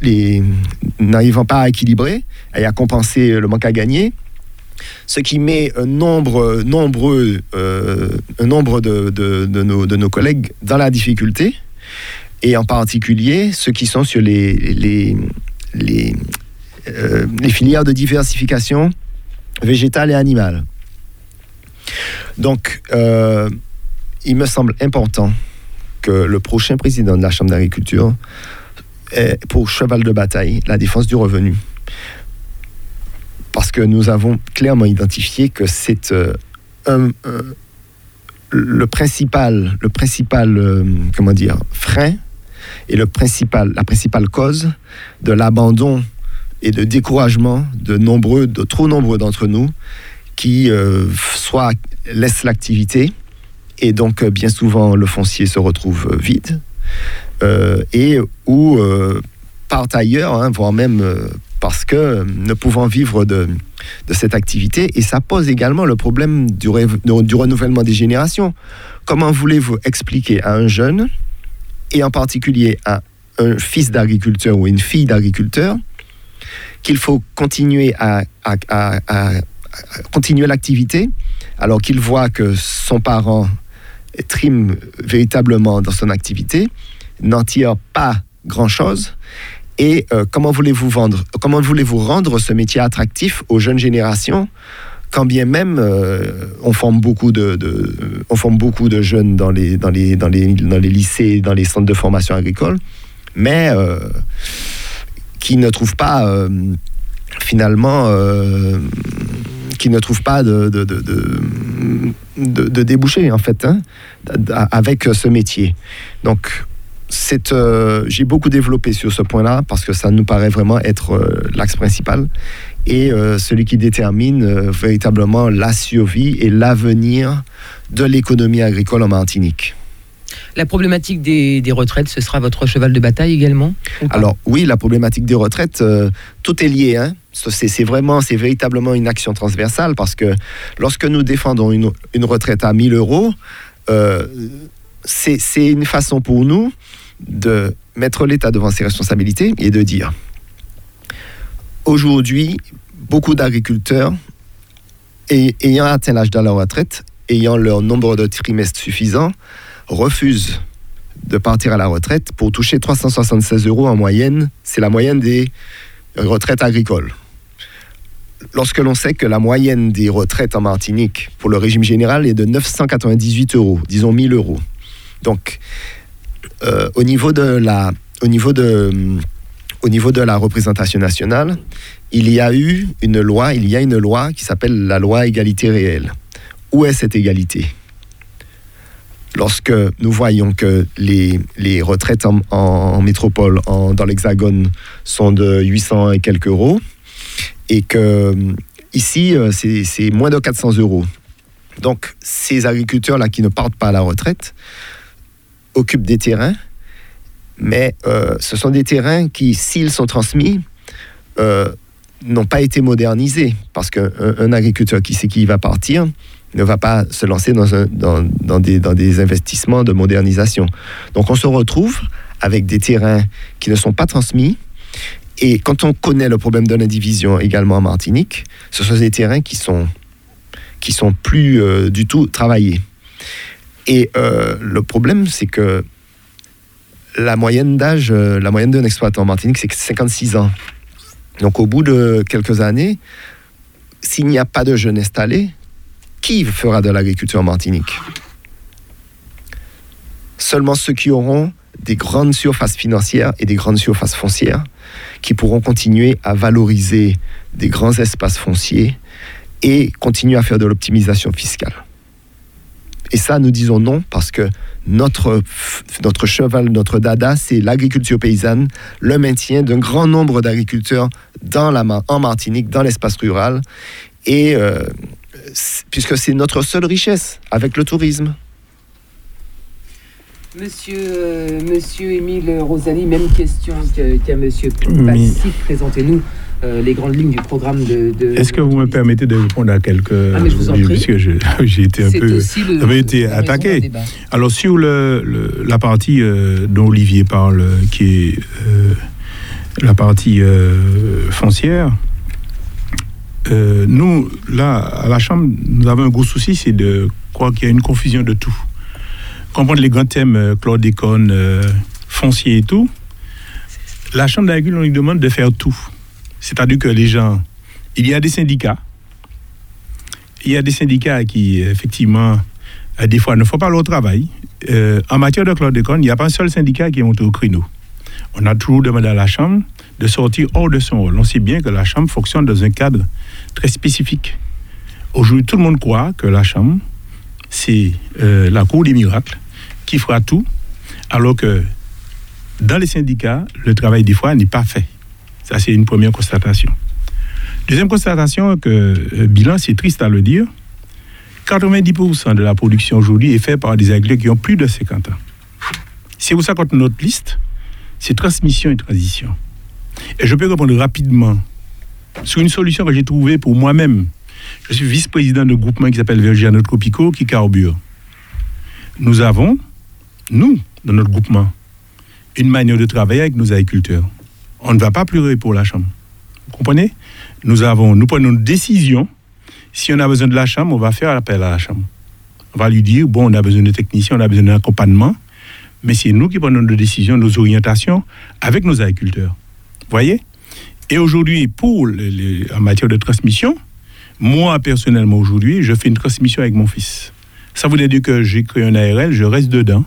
n'arrivant pas à équilibrer et à compenser le manque à gagner. Ce qui met un nombre, nombreux, euh, un nombre de, de, de nos, de nos collègues dans la difficulté, et en particulier ceux qui sont sur les, les, euh, les filières de diversification végétale et animale. Donc, euh, il me semble important que le prochain président de la Chambre d'agriculture ait pour cheval de bataille la défense du revenu. Parce que nous avons clairement identifié que c'est euh, un- le principal, le principal euh, comment dire, frein et le principal, la principale cause de l'abandon et de découragement de nombreux, de trop nombreux d'entre nous qui euh, soit laissent l'activité et donc euh, bien souvent le foncier se retrouve euh, vide et ou partent ailleurs, hein, voire même parce que ne pouvant vivre de, de cette activité et ça pose également le problème du, du renouvellement des générations. Comment voulez-vous expliquer à un jeune et en particulier à un fils d'agriculteur ou une fille d'agriculteur qu'il faut continuer à continuer l'activité alors qu'il voit que son parent trime véritablement dans son activité, n'en tire pas grand-chose. Et euh, comment voulez-vous vendre, comment voulez-vous rendre ce métier attractif aux jeunes générations quand bien même euh, on forme beaucoup de, on forme beaucoup de jeunes dans les dans les dans les dans les lycées, dans les centres de formation agricole, mais euh, qui ne trouvent pas finalement qui ne trouvent pas de, de, de, de, de- débouchés en fait hein, avec ce métier. Donc euh, j'ai beaucoup développé sur ce point-là parce que ça nous paraît vraiment être euh, l'axe principal et euh, celui qui détermine euh, véritablement la survie et l'avenir de l'économie agricole en Martinique. La problématique des, retraites, ce sera votre cheval de bataille également Alors oui, la problématique des retraites, euh, tout est lié. Hein. C'est vraiment, c'est véritablement une action transversale parce que lorsque nous défendons une, retraite à 1000 euros, euh, c'est une façon pour nous de mettre l'État devant ses responsabilités et de dire aujourd'hui, beaucoup d'agriculteurs ay- ayant atteint l'âge de la retraite, ayant leur nombre de trimestres suffisant, refusent de partir à la retraite pour toucher 376 euros en moyenne. C'est la moyenne des retraites agricoles. Lorsque l'on sait que la moyenne des retraites en Martinique pour le régime général est de 998 euros, disons 1000 euros. Donc, euh, au niveau de la, au niveau de, au niveau de la représentation nationale, il y a eu une loi, il y a une loi qui s'appelle la loi égalité réelle. Où est cette égalité? Lorsque nous voyons que les, les retraites en, métropole, en- dans l'Hexagone, sont de 800 et quelques euros, et que euh, ici, euh, c'est moins de 400 euros. Donc, ces agriculteurs-là qui ne partent pas à la retraite occupent des terrains, mais euh, ce sont des terrains qui, s'ils sont transmis, n'ont pas été modernisés. Parce qu'un un agriculteur qui sait qu'il va partir ne va pas se lancer dans, des, investissements de modernisation. Donc, on se retrouve avec des terrains qui ne sont pas transmis. Et quand on connaît le problème de l'indivision également en Martinique, ce sont des terrains qui sont, sont plus euh, du tout travaillés. Et euh, le problème, c'est que la moyenne d'âge, euh, la moyenne d'un exploitant en Martinique, c'est 56 ans. Donc au bout de quelques années, s'il n'y a pas de jeunes installés, qui fera de l'agriculture en Martinique? Seulement ceux qui auront des grandes surfaces financières et des grandes surfaces foncières qui pourront continuer à valoriser des grands espaces fonciers et continuer à faire de l'optimisation fiscale. Et ça, nous disons non parce que notre, notre cheval, notre dada, c'est l'agriculture paysanne, le maintien d'un grand nombre d'agriculteurs en Martinique, dans l'espace rural, et euh, puisque c'est notre seule richesse avec le tourisme. Monsieur, euh, monsieur Émile Rosalie, même question que- qu'à Monsieur Mais- Passy. Présentez-nous euh, les grandes lignes du programme de. de- Est-ce que vous me permettez de répondre à quelques. Ah, mais je vous en prie. Puisque je- [laughs] j'ai été un peu. j'avais été attaqué. Alors, sur le, le- la partie euh, dont Olivier parle, euh, qui est euh, la partie euh, foncière, euh, nous, là, à la Chambre, nous avons un gros souci, c'est de croire qu'il y a une confusion de tout. Comprendre les grands thèmes euh, chlordécone, euh, foncier et tout, la Chambre d'agriculture, on lui demande de faire tout. C'est-à-dire que les gens, il y a des syndicats, il y a des syndicats qui, effectivement, euh, des fois ne font pas leur travail. En matière de chlordécone, il n'y a pas un seul syndicat qui est monté au créneau. On a toujours demandé à la Chambre de sortir hors de son rôle. On sait bien que la Chambre fonctionne dans un cadre très spécifique. Aujourd'hui, tout le monde croit que la Chambre, c'est euh, la cour des miracles qui fera tout, alors que dans les syndicats, le travail des fois n'est pas fait. Ça, c'est une première constatation. Deuxième constatation, que euh, bilan, c'est triste à le dire, 90% de la production aujourd'hui est faite par des agriculteurs qui ont plus de 50 ans. Si vous savez notre liste, c'est transmission et transition. Et je peux répondre rapidement sur une solution que j'ai trouvée pour moi-même. Je suis vice-président d'un groupement qui s'appelle Vergiano Tropico qui carbure. Nous avons, nous, dans notre groupement, une manière de travailler avec nos agriculteurs. On ne va pas pleurer pour la chambre. Vous comprenez? Nous avons, nous prenons une décision. Si on a besoin de la chambre, on va faire appel à la chambre. On va lui dire, bon, on a besoin de techniciens, on a besoin d'un accompagnement, mais c'est nous qui prenons nos décisions, nos orientations avec nos agriculteurs. Vous voyez? Et aujourd'hui, pour en matière de transmission, moi, personnellement, aujourd'hui, je fais une transmission avec mon fils. Ça voudrait dire que j'ai créé un ARL, je reste dedans,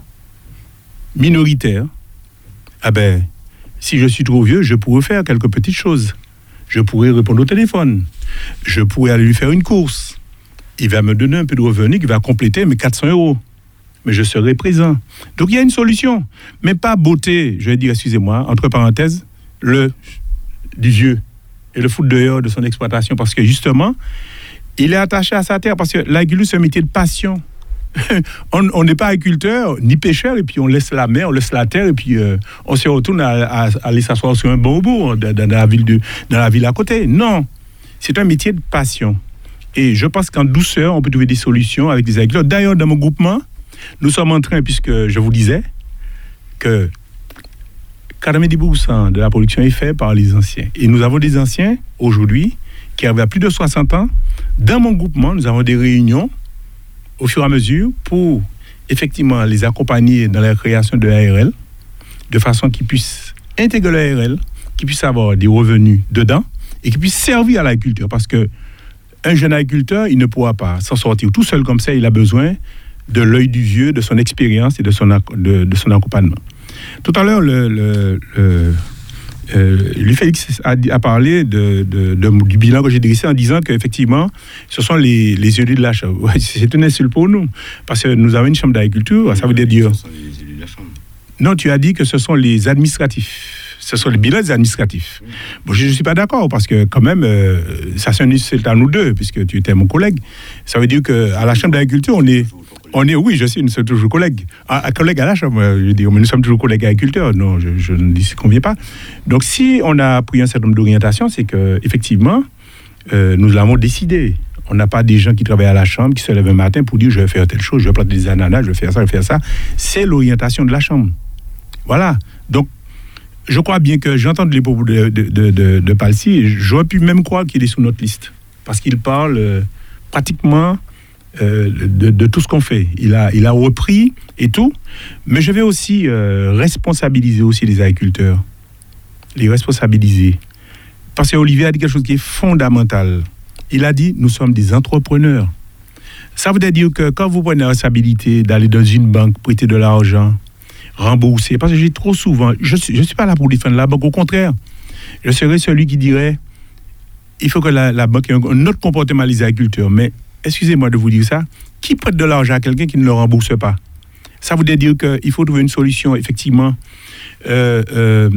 minoritaire. Ah ben, si je suis trop vieux, je pourrais faire quelques petites choses. Je pourrais répondre au téléphone. Je pourrais aller lui faire une course. Il va me donner un peu de revenu qui va compléter mes 400 euros. Mais je serai présent. Donc il y a une solution. Mais pas beauté, je vais dire, excusez-moi, entre parenthèses, le du vieux et le foot dehors de son exploitation. Parce que justement, il est attaché à sa terre. Parce que l'agriculture, c'est un métier de passion. [laughs] on n'est pas agriculteur ni pêcheur et puis on laisse la mer, on laisse la terre et puis euh, on se retourne à, aller s'asseoir sur un bambou dans, dans la ville de, dans la ville à côté. Non, c'est un métier de passion. Et je pense qu'en douceur, on peut trouver des solutions avec des agriculteurs. D'ailleurs, dans mon groupement, nous sommes en train, puisque je vous disais, que 90% de la production est faite par les anciens. Et nous avons des anciens, aujourd'hui, qui arrivent à plus de 60 ans. Dans mon groupement, nous avons des réunions au fur et à mesure pour effectivement les accompagner dans la création de l'ARL, de façon qu'ils puissent intégrer l'ARL, qu'ils puissent avoir des revenus dedans et qu'ils puissent servir à l'agriculture. Parce que un jeune agriculteur, il ne pourra pas s'en sortir tout seul comme ça, il a besoin de l'œil du vieux, de son expérience et de son, de son accompagnement. Tout à l'heure, le, le- le- euh, Félix a, parlé de, de- de- du bilan que j'ai dressé en disant qu'effectivement, ce sont les, les élus de la chambre. C'est une insulte pour nous, parce que nous avons une chambre d'agriculture, ça veut dire... Non, tu as dit que ce sont les administratifs. Ce sont les bilans des administratifs. Bon, je ne suis pas d'accord parce que quand même, euh, ça c'est un- c'est à nous deux, puisque tu étais mon collègue. Ça veut dire qu'à la Chambre d'agriculture, on est, on est, oui, je sais, nous sommes toujours collègues. À, à collègues à la Chambre, euh, je dire, mais nous sommes toujours collègues agriculteurs. Non, je, ne dis conviens pas. Donc, si on a pris un certain nombre d'orientations, c'est que effectivement, euh, nous l'avons décidé. On n'a pas des gens qui travaillent à la Chambre, qui se lèvent un matin pour dire je vais faire telle chose, je vais planter des ananas, je vais faire ça, je vais faire ça. C'est l'orientation de la Chambre. Voilà. Donc, je crois bien que j'entends les propos de, de, de, de, Palsy j'aurais pu même croire qu'il est sur notre liste. Parce qu'il parle euh, pratiquement euh, de, tout ce qu'on fait. Il a, il a repris et tout. Mais je vais aussi euh, responsabiliser aussi les agriculteurs. Les responsabiliser. Parce que Olivier a dit quelque chose qui est fondamental. Il a dit nous sommes des entrepreneurs. Ça veut dire que quand vous prenez la responsabilité d'aller dans une banque, prêter de l'argent, rembourser, parce que j'ai trop souvent, je ne suis, pas là pour défendre la banque, au contraire, je serais celui qui dirait il faut que la, banque ait un, un autre comportement les agriculteurs. Mais excusez-moi de vous dire ça, qui prête de l'argent à quelqu'un qui ne le rembourse pas? Ça voudrait dire qu'il faut trouver une solution, effectivement, euh, euh,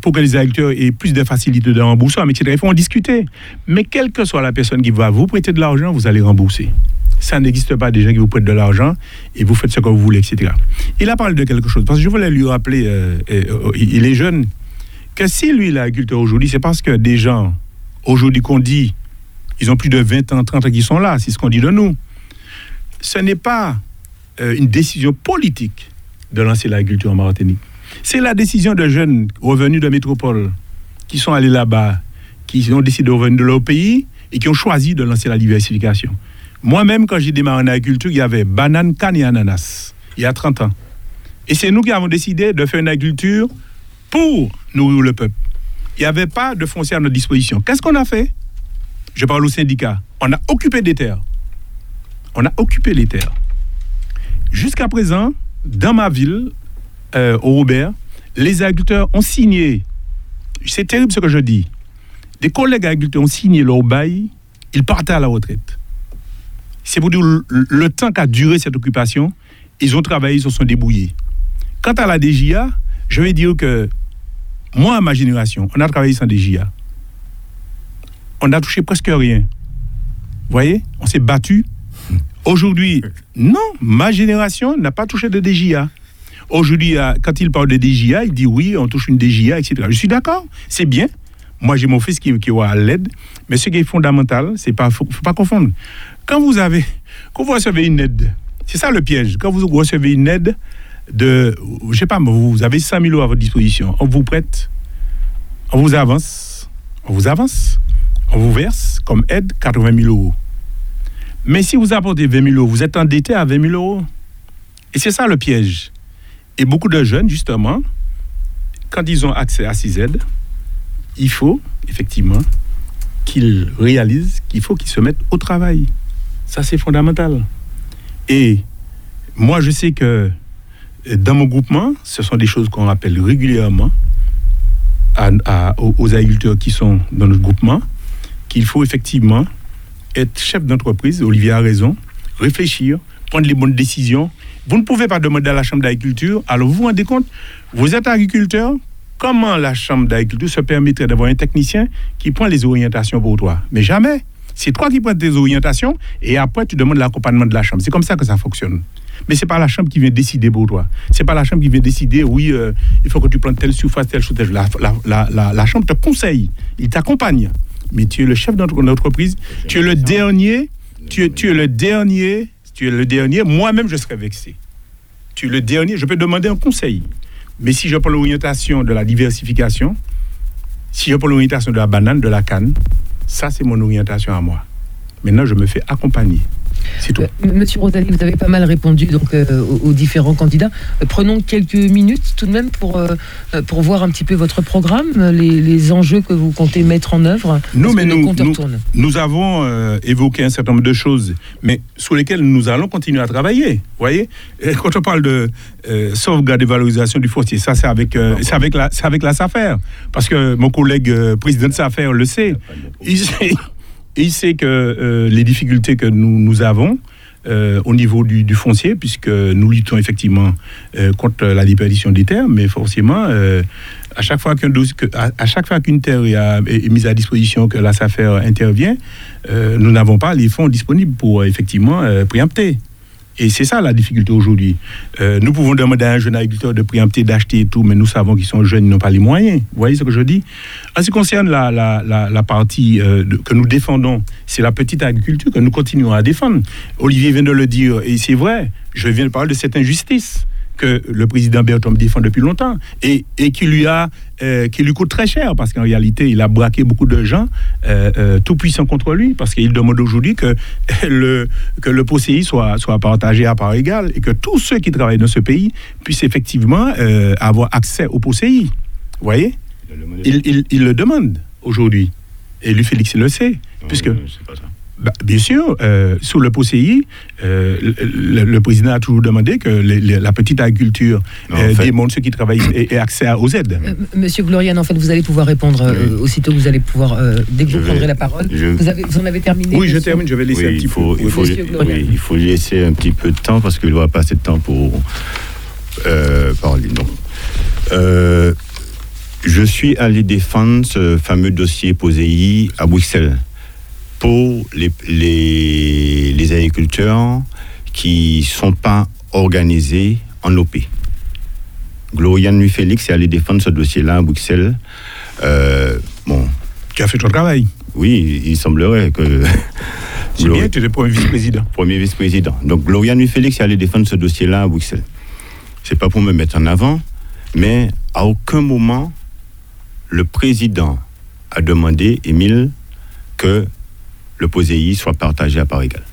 pour que les agriculteurs aient plus de facilité de remboursement, etc. Il faut en discuter. Mais quelle que soit la personne qui va vous prêter de l'argent, vous allez rembourser. Ça n'existe pas des gens qui vous prêtent de l'argent et vous faites ce que vous voulez, etc. Il a parlé de quelque chose, parce que je voulais lui rappeler, euh, euh, il est jeune, que si lui, il est agriculteur aujourd'hui, c'est parce que des gens aujourd'hui qu'on dit, ils ont plus de 20 ans, 30 ans qui sont là, c'est ce qu'on dit de nous. Ce n'est pas euh, une décision politique de lancer l'agriculture en Martinique. C'est la décision de jeunes revenus de métropole qui sont allés là-bas, qui ont décidé de revenir de leur pays et qui ont choisi de lancer la diversification. Moi-même, quand j'ai démarré en agriculture, il y avait banane, canne et ananas, il y a 30 ans. Et c'est nous qui avons décidé de faire une agriculture pour nourrir le peuple. Il n'y avait pas de foncier à notre disposition. Qu'est-ce qu'on a fait? Je parle au syndicat. On a occupé des terres. On a occupé les terres. Jusqu'à présent, dans ma ville, euh, au Robert, les agriculteurs ont signé. C'est terrible ce que je dis. Des collègues agriculteurs ont signé leur bail, ils partaient à la retraite. C'est pour dire le, temps qu'a duré cette occupation, ils ont travaillé, ils se sont débrouillés. Quant à la DGA, je vais dire que moi, ma génération, on a travaillé sans DGA. On n'a touché presque rien. Vous voyez? On s'est battu. Aujourd'hui, non, ma génération n'a pas touché de DGA. Aujourd'hui, euh, quand il parle de DGA, il dit oui, on touche une DGA, etc. Je suis d'accord, c'est bien. Moi, j'ai mon fils qui, qui à l'aide. Mais ce qui est fondamental, c'est pas, faut, pas confondre. Quand vous avez, quand vous recevez une aide, c'est ça le piège. Quand vous recevez une aide de, je sais pas, vous avez 100 000 euros à votre disposition, on vous prête, on vous avance, on vous avance, on vous verse comme aide 80 000 euros. Mais si vous apportez 20 000 euros, vous êtes endetté à 20 000 euros. Et c'est ça le piège. Et beaucoup de jeunes, justement, quand ils ont accès à ces aides, il faut effectivement qu'ils réalisent qu'il faut qu'ils se mettent au travail. Ça, c'est fondamental. Et moi, je sais que euh, dans mon groupement, ce sont des choses qu'on rappelle régulièrement aux agriculteurs qui sont dans notre groupement, qu'il faut effectivement être chef d'entreprise, Olivier a raison, réfléchir, prendre les bonnes décisions. Vous ne pouvez pas demander à la Chambre d'agriculture, alors vous vous rendez compte, vous êtes agriculteur, comment la Chambre d'agriculture se permettrait d'avoir un technicien qui prend les orientations pour toi? Mais jamais. C'est toi qui prends tes orientations et après tu demandes l'accompagnement de la Chambre. C'est comme ça que ça fonctionne. Mais c'est pas la Chambre qui vient décider pour toi. C'est pas la Chambre qui vient décider, oui, euh, il faut que tu prennes telle surface, telle chose. la Chambre te conseille, il t'accompagne. Mais tu es le chef d'entre- d'entreprise, tu es le dernier, tu es, tu es le dernier, tu es le dernier. Moi-même, je serais vexé. Tu es le dernier, je peux demander un conseil. Mais si je prends l'orientation de la diversification, si je prends l'orientation de la banane, de la canne, ça, c'est mon orientation à moi. Maintenant, je me fais accompagner. C'est tout. Euh, Monsieur Rosali, vous avez pas mal répondu donc euh, aux, aux différents candidats. Euh, prenons quelques minutes tout de même pour, euh, pour voir un petit peu votre programme, les, les enjeux que vous comptez mettre en œuvre. Nous, mais nous, nous, nous avons euh, évoqué un certain nombre de choses, mais sur lesquelles nous allons continuer à travailler. Vous voyez? Et Quand on parle de euh, sauvegarde et valorisation du foncier, ça, c'est avec, euh, c'est avec, la, c'est avec la SAFER. Parce que mon collègue euh, président de SAFER le sait. Il sait, il sait que euh, les difficultés que nous, nous avons, euh, au niveau du, du foncier, puisque nous luttons effectivement euh, contre la déperdition des terres, mais forcément, à chaque fois qu'un dossier- que- à, chaque fois qu'une terre est, est mise à disposition, que la SAFER intervient, nous n'avons pas les fonds disponibles pour effectivement préempter. Et c'est ça la difficulté aujourd'hui. Euh, nous pouvons demander à un jeune agriculteur de préempter, d'acheter et tout, mais nous savons qu'ils sont jeunes, ils n'ont pas les moyens. Vous voyez ce que je dis? En ce qui concerne la, la, la, partie euh, que nous défendons, c'est la petite agriculture que nous continuons à défendre. Olivier vient de le dire, et c'est vrai, je viens de parler de cette injustice que le président Bertom défend depuis longtemps et, et qui lui a euh, qui lui coûte très cher parce qu'en réalité il a braqué beaucoup de gens euh, euh, tout puissants contre lui parce qu'il demande aujourd'hui que [laughs] le que le POCI soit soit partagé à part égale et que tous ceux qui travaillent dans ce pays puissent effectivement avoir accès au POCI. Vous voyez? Il, il, il le demande aujourd'hui et lui Félix il le sait puisque bah, bien sûr, euh, sous le POCI, euh, le, le- le président a toujours demandé que la petite agriculture En euh, fait- démontre ceux qui travaillent et, et accès à- aux aides. Euh, m- Monsieur Glorian, en fait, vous allez pouvoir répondre euh, aussitôt que vous allez pouvoir, euh, dès que Je vous vais- prendrez la parole. je- Vous, avez, vous en avez terminé Oui, je monsieur termine, je vais laisser Oui, un petit il faut, peu. il, faut, Monsieur Glorian. oui, il faut lui laisser un petit peu de temps parce qu'il va passer de temps pour euh, parler. Non. Euh, je suis allé défendre ce fameux dossier POSEI à Bruxelles pour les, les, les agriculteurs qui ne sont pas organisés en OP. Gloriane Louis Félix est allé défendre ce dossier-là à Bruxelles. Euh, bon, Tu as fait ton travail. Oui, il semblerait que. C'est bien, tu es le premier vice-président. Premier vice-président. Donc, Lauriane Félix allait défendre ce dossier-là à Bruxelles. C'est pas pour me mettre en avant, mais à aucun moment, le président a demandé, Émile, que le POSEI soit partagé à part égale.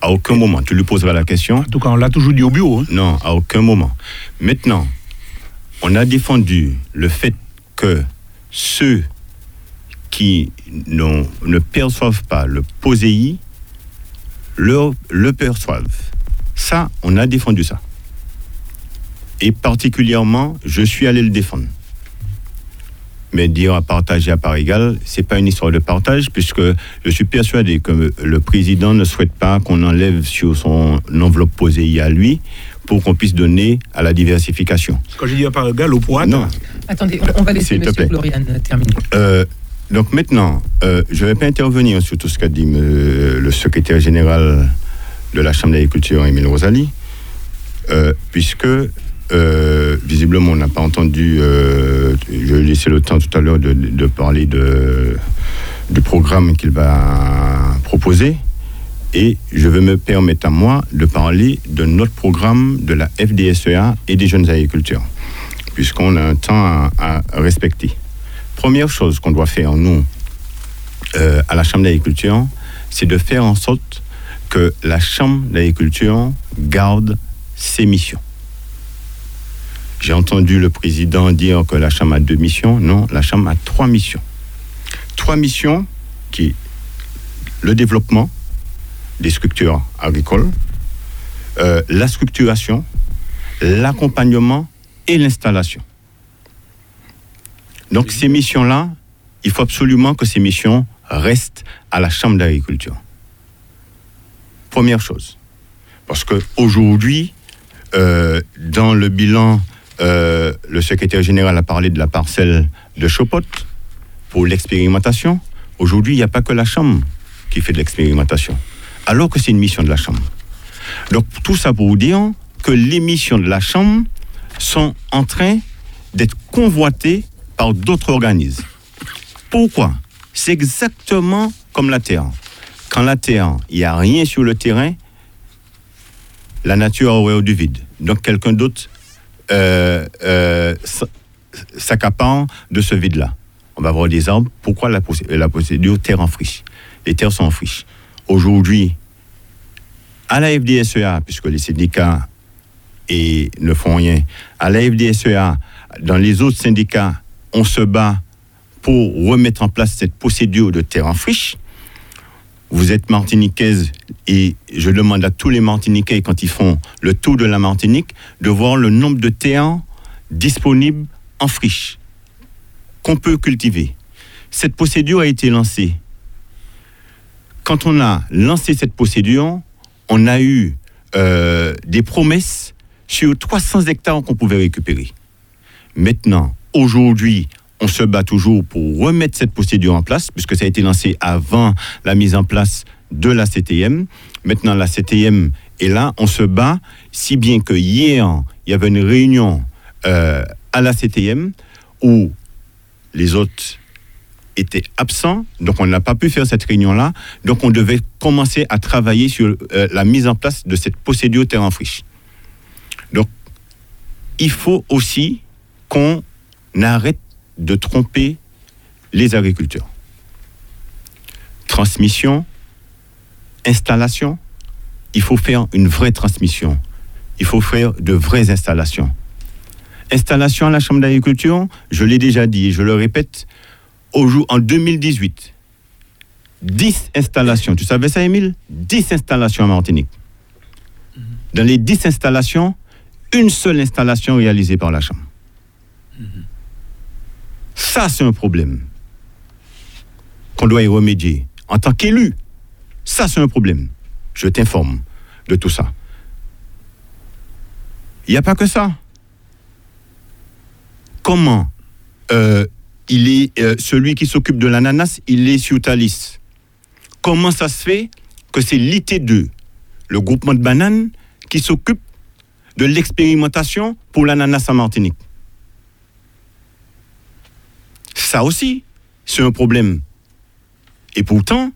À aucun moment. Tu lui poseras la question. En tout cas, on l'a toujours dit au bureau. hein. Non, à aucun moment. Maintenant, on a défendu le fait que ceux qui ne perçoivent pas le POSEI le, le perçoivent. Ça, on a défendu ça. Et particulièrement, je suis allé le défendre. Mais dire à partager à part égale, c'est pas une histoire de partage, puisque je suis persuadé que le président ne souhaite pas qu'on enlève sur son enveloppe POSEI à lui pour qu'on puisse donner à la diversification. Quand j'ai dit à part égale, au point. Non, Attendez, on, va laisser plaît. Florian terminer. Euh, donc maintenant, euh, je ne vais pas intervenir sur tout ce qu'a dit euh, le secrétaire général de la Chambre d'agriculture, Émile Rosalie, euh, puisque euh, visiblement on n'a pas entendu, euh, je vais laisser le temps tout à l'heure de, parler du programme qu'il va proposer. Et je vais me permettre à moi de parler de notre programme de la FDSEA et des jeunes agriculteurs, puisqu'on a un temps à- à respecter première chose qu'on doit faire, nous, euh, à la Chambre d'agriculture, c'est de faire en sorte que la Chambre d'agriculture garde ses missions. J'ai entendu le président dire que la Chambre a deux missions. Non, la Chambre a trois missions. Trois missions qui le développement des structures agricoles, euh, la structuration, l'accompagnement et l'installation. Donc ces missions-là, il faut absolument que ces missions restent à la Chambre d'agriculture. Première chose. Parce qu'aujourd'hui, euh, dans le bilan, euh, le secrétaire général a parlé de la parcelle de Chopot pour l'expérimentation. Aujourd'hui, il n'y a pas que la Chambre qui fait de l'expérimentation, alors que c'est une mission de la Chambre. Donc tout ça pour vous dire que les missions de la Chambre sont en train d'être convoitées par d'autres organismes. Pourquoi? C'est exactement comme la Terre. Quand la Terre, il n'y a rien sur le terrain, la nature aurait du vide. Donc quelqu'un d'autre euh, euh, s- s'accapare de ce vide-là. On va avoir des arbres. Pourquoi la, procé- la procédure terre en friche? Les terres sont en friche. Aujourd'hui, à la FDSEA, puisque les syndicats ne font rien, à la FDSEA, dans les autres syndicats, on se bat pour remettre en place cette procédure de terre en friche. Vous êtes martiniquaise et je demande à tous les Martiniquais, quand ils font le tour de la Martinique, de voir le nombre de terres disponibles en friche qu'on peut cultiver. Cette procédure a été lancée. Quand on a lancé cette procédure, on a eu euh, des promesses sur 300 hectares qu'on pouvait récupérer. Maintenant, aujourd'hui, on se bat toujours pour remettre cette procédure en place, puisque ça a été lancé avant la mise en place de la CTM. Maintenant, la CTM est là, on se bat, si bien que hier, il y avait une réunion euh, à la CTM où les autres étaient absents, donc on n'a pas pu faire cette réunion-là, donc on devait commencer à travailler sur euh, la mise en place de cette procédure terre en friche. Donc, il faut aussi qu'on arrête de tromper les agriculteurs. Transmission, installation, il faut faire une vraie transmission. Il faut faire de vraies installations. Installation à la Chambre d'agriculture, je l'ai déjà dit je le répète, au en 2018, 10 installations. Tu savais ça, Émile? 10 installations en Martinique. Dans les 10 installations, une seule installation réalisée par la Chambre. Ça, c'est un problème qu'on doit y remédier. En tant qu'élu, ça, c'est un problème. Je t'informe de tout ça. Il n'y a pas que ça. Comment euh, il est euh, celui qui s'occupe de l'ananas, il est sur Thalys. Comment ça se fait que c'est l'IT2, le groupement de bananes, qui s'occupe de l'expérimentation pour l'ananas en Martinique? Ça aussi, c'est un problème. Et pourtant,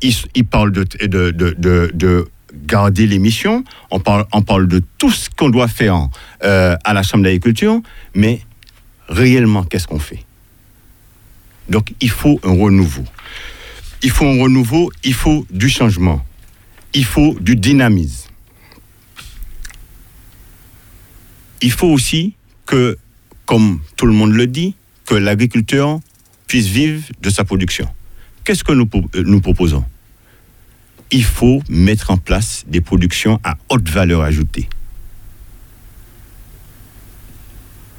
il, il parle de, de, de, de, de garder l'émission, on parle, on parle de tout ce qu'on doit faire euh, à la Chambre d'agriculture, mais réellement, qu'est-ce qu'on fait? Donc, il faut un renouveau. Il faut un renouveau, il faut du changement, il faut du dynamisme. Il faut aussi que, comme tout le monde le dit, que l'agriculteur puisse vivre de sa production. Qu'est-ce que nous, euh, proposons? Il faut mettre en place des productions à haute valeur ajoutée.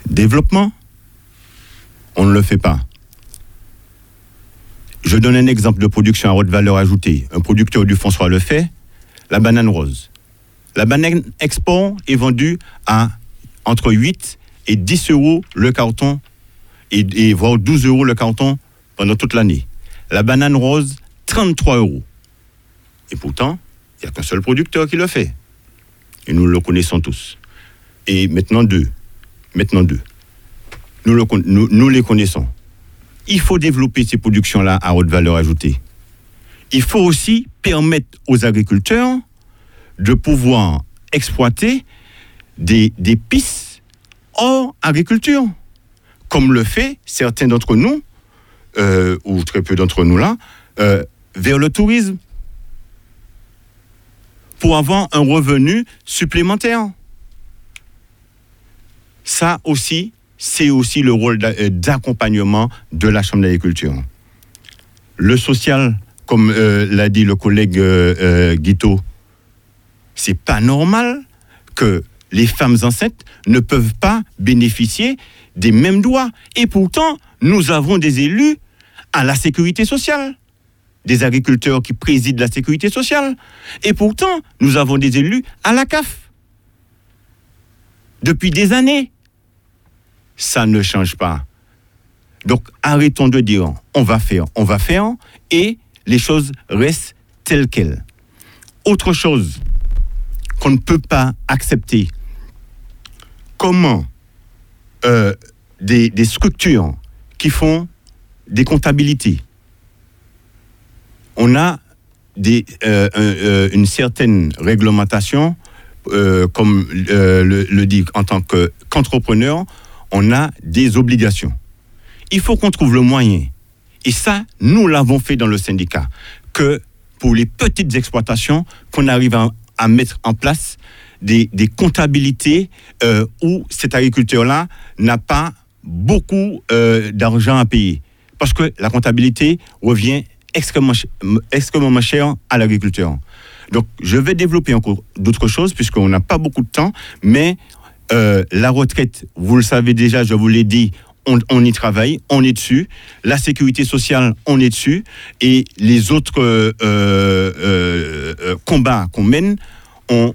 Développement, on ne le fait pas. Je donne un exemple de production à haute valeur ajoutée. Un producteur du François le fait, la banane rose. La banane export est vendue à entre 8 et 10 euros le carton, et, et voire 12 euros le carton pendant toute l'année. La banane rose, 33 euros. Et pourtant, il n'y a qu'un seul producteur qui le fait. Et nous le connaissons tous. Et maintenant deux. Maintenant deux. Nous, le nous, nous les connaissons. Il faut développer ces productions-là à haute valeur ajoutée. Il faut aussi permettre aux agriculteurs de pouvoir exploiter des, des pistes hors agriculture, comme le fait certains d'entre nous, euh, ou très peu d'entre nous là, euh, vers le tourisme, pour avoir un revenu supplémentaire. Ça aussi, c'est aussi le rôle euh, d'accompagnement de la Chambre d'agriculture. Le social, comme l'a dit le collègue Guito, c'est pas normal que les femmes enceintes ne peuvent pas bénéficier des mêmes droits. Et pourtant, nous avons des élus à la sécurité sociale, des agriculteurs qui président la sécurité sociale. Et pourtant, nous avons des élus à la CAF. Depuis des années. Ça ne change pas. Donc arrêtons de dire on va faire, on va faire, et les choses restent telles quelles. Autre chose qu'on ne peut pas accepter, comment euh, des, structures qui font des comptabilités, on a euh, euh, une certaine réglementation, comme le, dit en tant que- qu'entrepreneur, on a des obligations. Il faut qu'on trouve le moyen, et ça, nous l'avons fait dans le syndicat, que pour les petites exploitations, qu'on arrive à mettre en place des, comptabilités euh, où cet agriculteur-là n'a pas beaucoup euh, d'argent à payer. Parce que la comptabilité revient extrêmement, extrêmement cher à l'agriculteur. Donc, je vais développer encore d'autres choses, puisqu'on n'a pas beaucoup de temps, mais euh, la retraite, vous le savez déjà, je vous l'ai dit, on, on y travaille, on est dessus. La sécurité sociale, on est dessus. Et les autres combats qu'on mène, on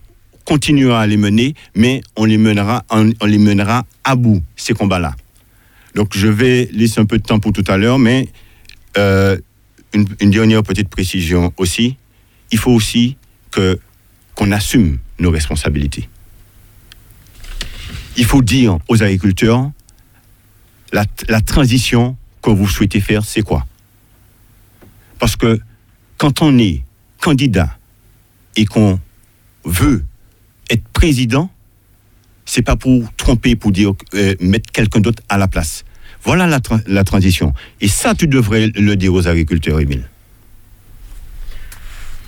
continuera à les mener, mais on les mènera, on, les mènera à bout, ces combats-là. Donc je vais laisser un peu de temps pour tout à l'heure, mais euh, une, une dernière petite précision aussi. Il faut aussi que qu'on assume nos responsabilités. Il faut dire aux agriculteurs la, la transition que vous souhaitez faire, c'est quoi? Parce que quand on est candidat et qu'on veut être président, c'est pas pour tromper, pour dire euh, mettre quelqu'un d'autre à la place. Voilà la, tra- la transition. Et ça, tu devrais le dire aux agriculteurs, Émile.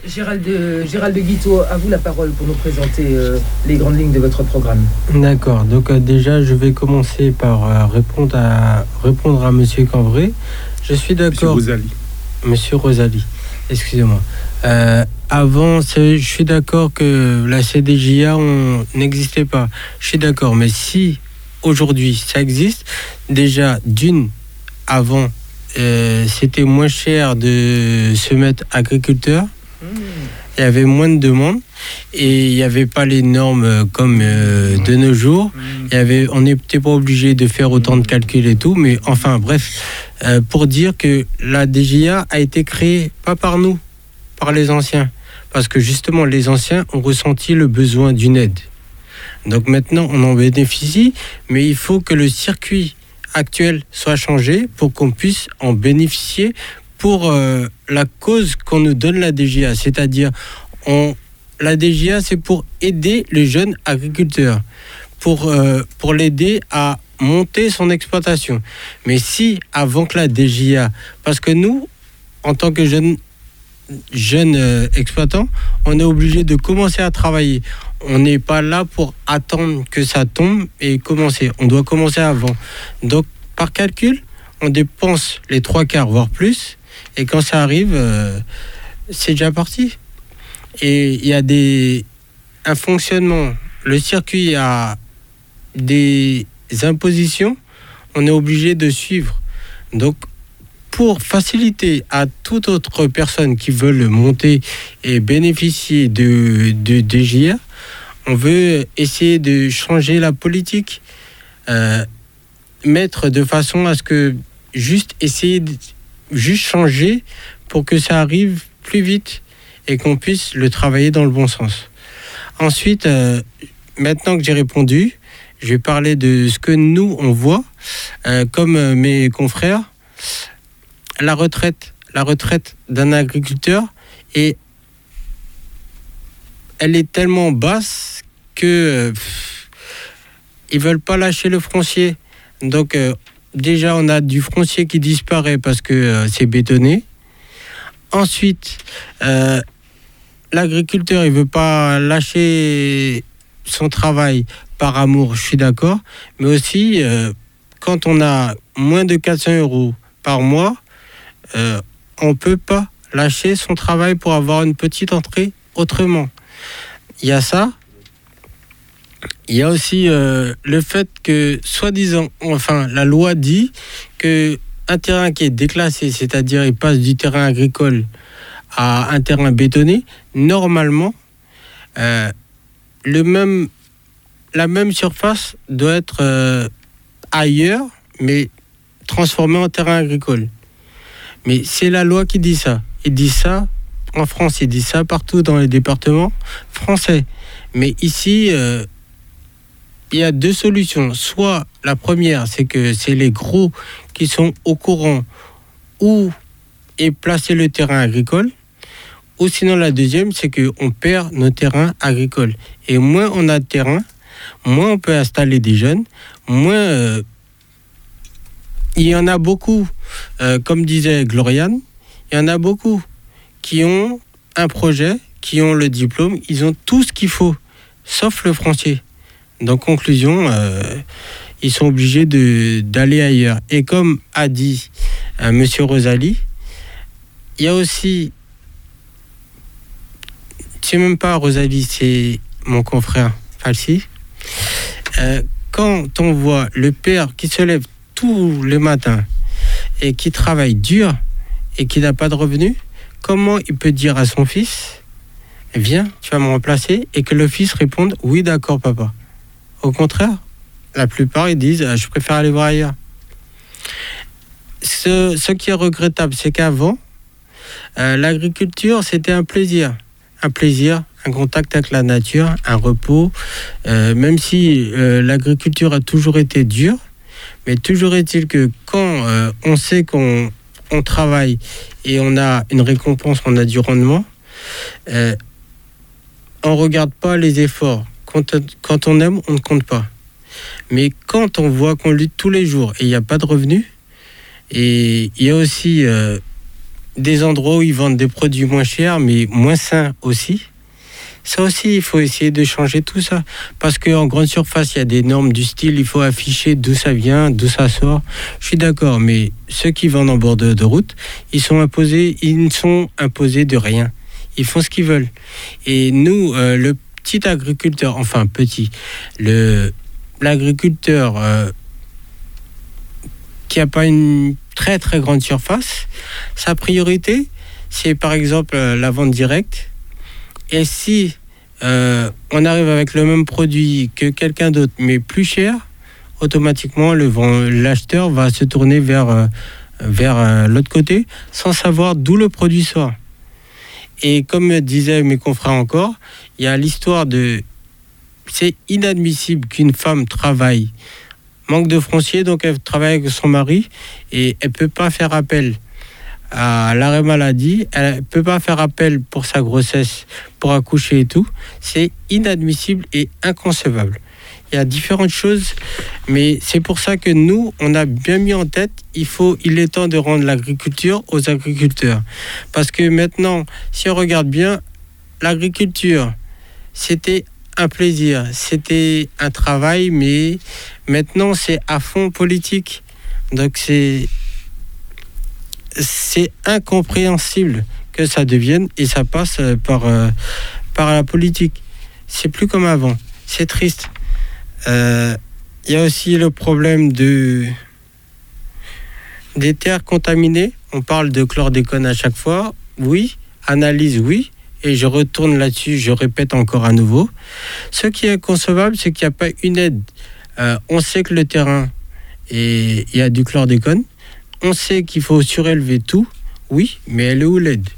Gérald de, Gérald de Guiteau, à vous la parole pour nous présenter euh, les grandes lignes de votre programme. D'accord. Donc euh, déjà, je vais commencer par euh, répondre à répondre à Monsieur Cambré. Je suis Monsieur d'accord. Rosalie. Monsieur Rosalie, excusez-moi. Euh, avant, je suis d'accord que la CDJA n'existait pas. Je suis d'accord, mais si aujourd'hui ça existe, déjà d'une, avant, euh, c'était moins cher de se mettre agriculteur. Il y avait moins de demandes et il n'y avait pas les normes euh, comme euh, de nos jours. Il y avait, on n'était pas obligé de faire autant de calculs et tout, mais enfin bref, euh, pour dire que la DGA a été créée pas par nous, par les anciens, parce que justement les anciens ont ressenti le besoin d'une aide. Donc maintenant on en bénéficie, mais il faut que le circuit actuel soit changé pour qu'on puisse en bénéficier pour euh, la cause qu'on nous donne la DGA. C'est-à-dire, on, la DGA, c'est pour aider le jeune agriculteur, pour, euh, pour l'aider à monter son exploitation. Mais si, avant que la DGA, parce que nous, en tant que jeunes jeune euh, exploitants, on est obligé de commencer à travailler. On n'est pas là pour attendre que ça tombe et commencer. On doit commencer avant. Donc, par calcul, on dépense les trois quarts, voire plus. Et quand ça arrive, euh, c'est déjà parti. Et il y a des, un fonctionnement. Le circuit a des impositions. On est obligé de suivre. Donc, pour faciliter à toute autre personne qui veut le monter et bénéficier de, de DGA, on veut essayer de changer la politique, euh, mettre de façon à ce que juste essayer de juste changer pour que ça arrive plus vite et qu'on puisse le travailler dans le bon sens. Ensuite, euh, maintenant que j'ai répondu, je vais parler de ce que nous, on voit, euh, comme euh, mes confrères. La retraite, la retraite d'un agriculteur, et elle est tellement basse que ils veulent pas lâcher le foncier. Donc déjà, on a du foncier qui disparaît parce que c'est bétonné. Ensuite, l'agriculteur, il veut pas lâcher son travail par amour, je suis d'accord. Mais aussi, euh, quand on a moins de 400 euros par mois, euh, on peut pas lâcher son travail pour avoir une petite entrée autrement. Il y a ça. Il y a aussi euh, le fait que, soi-disant, enfin, la loi dit que un terrain qui est déclassé, c'est-à-dire il passe du terrain agricole à un terrain bétonné, normalement, euh, le même, la même surface doit être euh, ailleurs, mais transformée en terrain agricole. Mais c'est la loi qui dit ça. Il dit ça en France, il dit ça partout dans les départements français. Mais ici, euh, il y a deux solutions. Soit la première, c'est que c'est les gros qui sont au courant où est placé le terrain agricole. Ou sinon la deuxième, c'est qu'on perd nos terrains agricoles. Et moins on a de terrain, moins on peut installer des jeunes, moins euh, il y en a beaucoup, euh, comme disait Gloriane, il y en a beaucoup qui ont un projet, qui ont le diplôme, ils ont tout ce qu'il faut, sauf le foncier. Donc, conclusion, euh, ils sont obligés d'aller ailleurs. Et comme a dit Monsieur Rosalie, il y a aussi, c'est même pas Rosalie, c'est mon confrère Falsi. Euh, quand on voit le père qui se lève tous les matins et qui travaille dur et qui n'a pas de revenus, comment il peut dire à son fils, viens, tu vas me remplacer, et que le fils réponde, oui, d'accord, papa. Au contraire, la plupart, ils disent, Ah, je préfère aller voir ailleurs. Ce, qui est regrettable, c'est qu'avant, euh, l'agriculture, c'était un plaisir. Un plaisir, un contact avec la nature, un repos. Euh, même si euh, l'agriculture a toujours été dure, mais toujours est-il que quand euh, on sait qu'on on travaille et on a une récompense, on a du rendement, euh, on regarde pas les efforts. Quand, quand on aime, on ne compte pas. Mais quand on voit qu'on lutte tous les jours et il n'y a pas de revenus, et il y a aussi des endroits où ils vendent des produits moins chers, mais moins sains aussi. Ça aussi, il faut essayer de changer tout ça. Parce qu'en grande surface, il y a des normes du style, il faut afficher d'où ça vient, d'où ça sort. Je suis d'accord, mais ceux qui vendent en bord de, route, ils sont imposés, ils ne sont imposés de rien. Ils font ce qu'ils veulent. Et nous, euh, le petit agriculteur, enfin petit, le l'agriculteur euh, qui n'a pas une très très grande surface, sa priorité, c'est par exemple euh, la vente directe. Et si euh, on arrive avec le même produit que quelqu'un d'autre, mais plus cher, automatiquement l'acheteur va se tourner vers, euh, vers l'autre côté sans savoir d'où le produit sort. Et comme disaient mes confrères encore, il y a l'histoire de... C'est inadmissible qu'une femme travaille manque de foncier, donc elle travaille avec son mari et elle peut pas faire appel à l'arrêt maladie, elle peut pas faire appel pour sa grossesse, pour accoucher et tout. C'est inadmissible et inconcevable. Il y a différentes choses, mais c'est pour ça que nous, on a bien mis en tête, il faut, il est temps de rendre l'agriculture aux agriculteurs. Parce que maintenant, si on regarde bien, l'agriculture, c'était un plaisir, c'était un travail, mais maintenant c'est à fond politique. Donc c'est c'est incompréhensible que ça devienne et ça passe euh, par, euh, par la politique. C'est plus comme avant. C'est triste. Euh, Il y a aussi le problème de, des terres contaminées. On parle de chlordécone à chaque fois. Oui. Analyse, oui. Et je retourne là-dessus, je répète encore à nouveau. Ce qui est inconcevable, c'est qu'il n'y a pas une aide. Euh, on sait que le terrain, et il y a du chlordécone. On sait qu'il faut surélever tout. Oui, mais elle est où l'aide?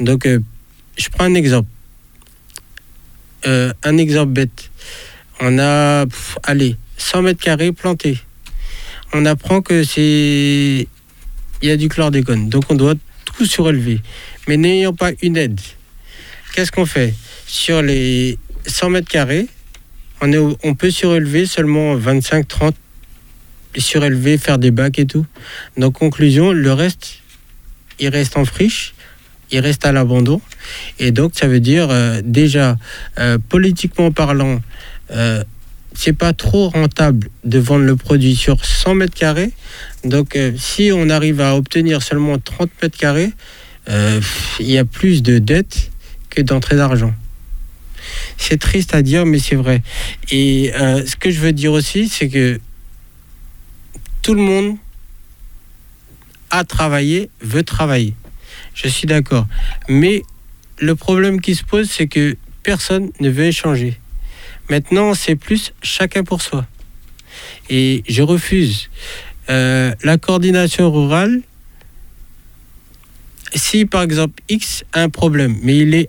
Donc, euh, je prends un exemple. Euh, un exemple bête. On a, allez, 100 mètres carrés plantés. On apprend que c'est. Il y a du chlordécone. Donc, on doit tout surélever. Mais n'ayant pas une aide, qu'est-ce qu'on fait Sur les 100 mètres carrés, on, peut surélever seulement 25, 30 surélever, faire des bacs et tout. Donc, conclusion, le reste, il reste en friche, il reste à l'abandon. Et donc, ça veut dire, euh, déjà, euh, politiquement parlant, euh, c'est pas trop rentable de vendre le produit sur 100 mètres carrés. Donc, euh, si on arrive à obtenir seulement 30 mètres carrés, il y a plus de dettes que d'entrée d'argent. C'est triste à dire, mais c'est vrai. Et euh, ce que je veux dire aussi, c'est que tout le monde a travaillé, veut travailler. Je suis d'accord. Mais le problème qui se pose, c'est que personne ne veut échanger. Maintenant, c'est plus chacun pour soi. Et je refuse. Euh, la coordination rurale, si par exemple X a un problème, mais il est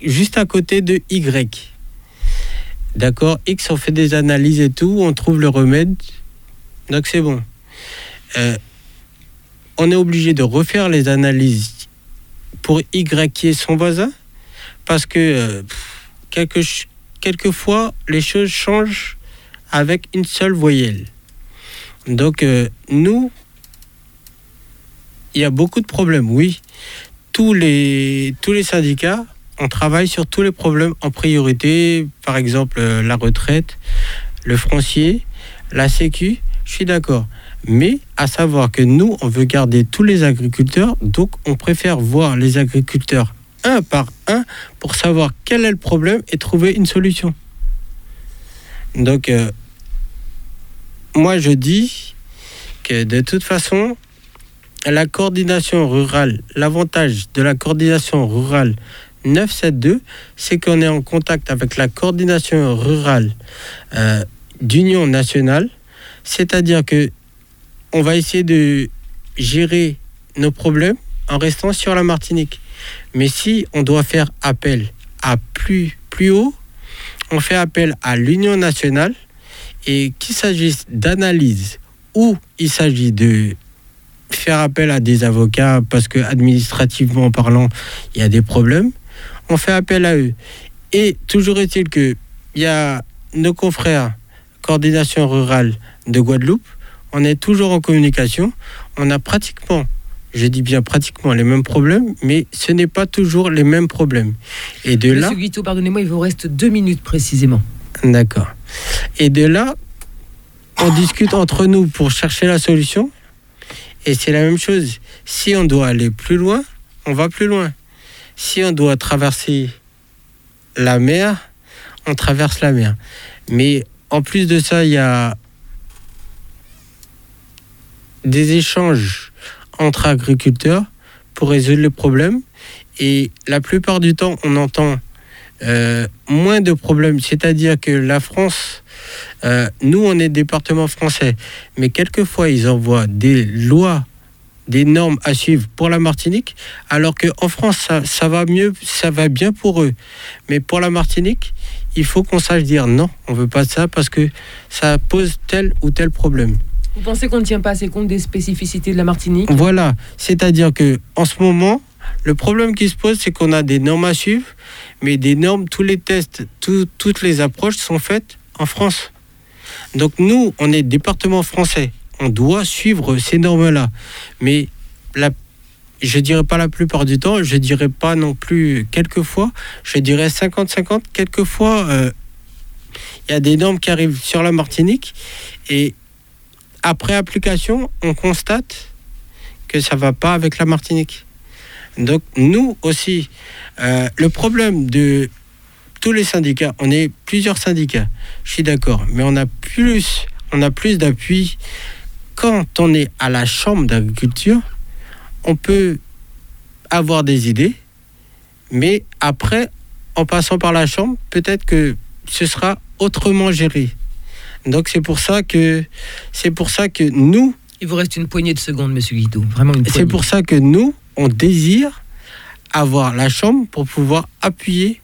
juste à côté de Y, d'accord X, on fait des analyses et tout, on trouve le remède, donc c'est bon. Euh, on est obligé de refaire les analyses pour Y qui est son voisin, parce que euh, quelquefois les choses changent avec une seule voyelle. Donc euh, nous, il y a beaucoup de problèmes, oui. Tous les, tous les syndicats, on travaille sur tous les problèmes en priorité, par exemple euh, la retraite, le foncier, la sécu, je suis d'accord. Mais à savoir que nous, on veut garder tous les agriculteurs, donc on préfère voir les agriculteurs un par un pour savoir quel est le problème et trouver une solution. Donc, euh, moi je dis que de toute façon, la coordination rurale, l'avantage de la coordination rurale 972, c'est qu'on est en contact avec la coordination rurale euh, d'union nationale, c'est-à-dire que on va essayer de gérer nos problèmes en restant sur la Martinique. Mais si on doit faire appel à plus, plus haut, on fait appel à l'Union nationale et qu'il s'agisse d'analyse ou il s'agit de faire appel à des avocats parce que administrativement parlant, il y a des problèmes, on fait appel à eux. Et toujours est-il que il y a nos confrères coordination rurale de Guadeloupe, on est toujours en communication, on a pratiquement, je dis bien pratiquement les mêmes problèmes, mais ce n'est pas toujours les mêmes problèmes. Et de là, Monsieur Guito, pardonnez-moi, il vous reste deux minutes précisément. D'accord. Et de là, on discute entre nous pour chercher la solution. Et c'est la même chose. Si on doit aller plus loin, on va plus loin. Si on doit traverser la mer, on traverse la mer. Mais en plus de ça, il y a des échanges entre agriculteurs pour résoudre le problème. Et la plupart du temps, on entend euh, moins de problèmes. C'est-à-dire que la France, euh, nous, on est département français, mais quelquefois, ils envoient des lois des normes à suivre pour la Martinique, alors qu'en France, ça, ça va mieux, ça va bien pour eux. Mais pour la Martinique, il faut qu'on sache dire non, on veut pas ça parce que ça pose tel ou tel problème. Vous pensez qu'on ne tient pas assez compte des spécificités de la Martinique? Voilà, c'est-à-dire que en ce moment, le problème qui se pose, c'est qu'on a des normes à suivre, mais des normes, tous les tests, tout- toutes les approches sont faites en France. Donc nous, on est département français, on doit suivre ces normes-là. Mais la, je dirais pas la plupart du temps, je dirais pas non plus quelquefois, je dirais 50-50, quelquefois, euh, il y a des normes qui arrivent sur la Martinique et après application, on constate que ça va pas avec la Martinique. Donc nous aussi, euh, le problème de tous les syndicats, on est plusieurs syndicats, je suis d'accord, mais on a plus, on a plus d'appui quand on est à la chambre d'agriculture. On peut avoir des idées, mais après, en passant par la chambre, peut-être que ce sera autrement géré. Donc c'est pour ça que c'est pour ça que nous, Il vous reste une poignée de secondes, monsieur Guido. Vraiment une c'est pour ça que nous, on désire avoir la chambre pour pouvoir appuyer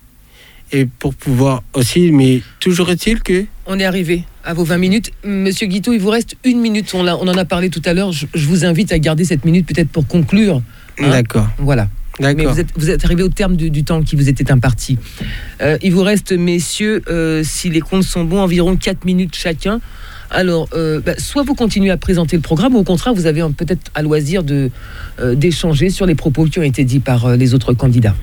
et pour pouvoir aussi, mais toujours est-il que On est arrivé à vos 20 minutes. Monsieur Guito, il vous reste une minute. On, en a parlé tout à l'heure. Je, je vous invite à garder cette minute peut-être pour conclure. Hein d'accord, Voilà. Mais d'accord. vous êtes, vous êtes arrivé au terme du, du temps qui vous était imparti. Euh, il vous reste, messieurs, euh, si les comptes sont bons, environ 4 minutes chacun. Alors, euh, bah, soit vous continuez à présenter le programme, ou au contraire, vous avez peut-être à loisir de, euh, d'échanger sur les propos qui ont été dits par euh, les autres candidats.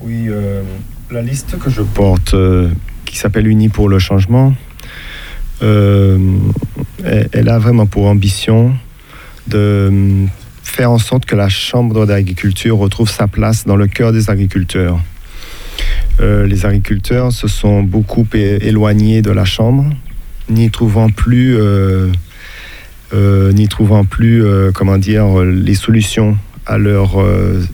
Oui, euh, la liste que je porte, euh, qui s'appelle Unis pour le changement, euh, elle, a vraiment pour ambition de euh, faire en sorte que la Chambre d'agriculture retrouve sa place dans le cœur des agriculteurs. Euh, les agriculteurs se sont beaucoup éloignés de la Chambre, n'y trouvant plus, euh, n'y trouvant plus comment dire, les solutions à leurs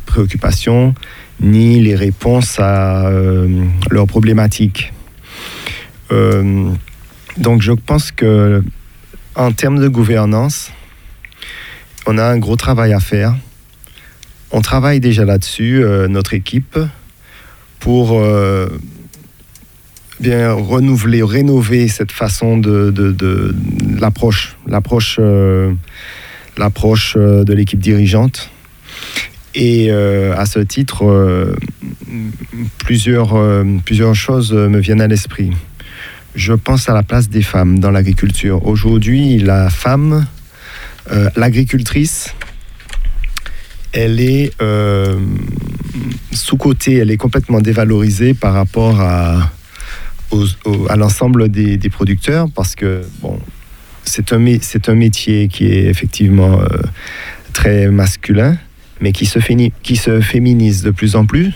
préoccupations, ni les réponses à leurs problématiques. Euh, donc je pense que en termes de gouvernance, on a un gros travail à faire. On travaille déjà là-dessus, euh, notre équipe, pour euh, bien renouveler, rénover cette façon de, l'approche, l'approche, l'approche de l'équipe dirigeante. Et à ce titre, plusieurs, plusieurs choses me viennent à l'esprit. Je pense à la place des femmes dans l'agriculture. Aujourd'hui, la femme, euh, l'agricultrice, elle est euh, sous-cotée, elle est complètement dévalorisée par rapport à, l'ensemble des, producteurs parce que, bon, c'est un, métier qui est effectivement euh, très masculin mais qui se, qui se féminise de plus en plus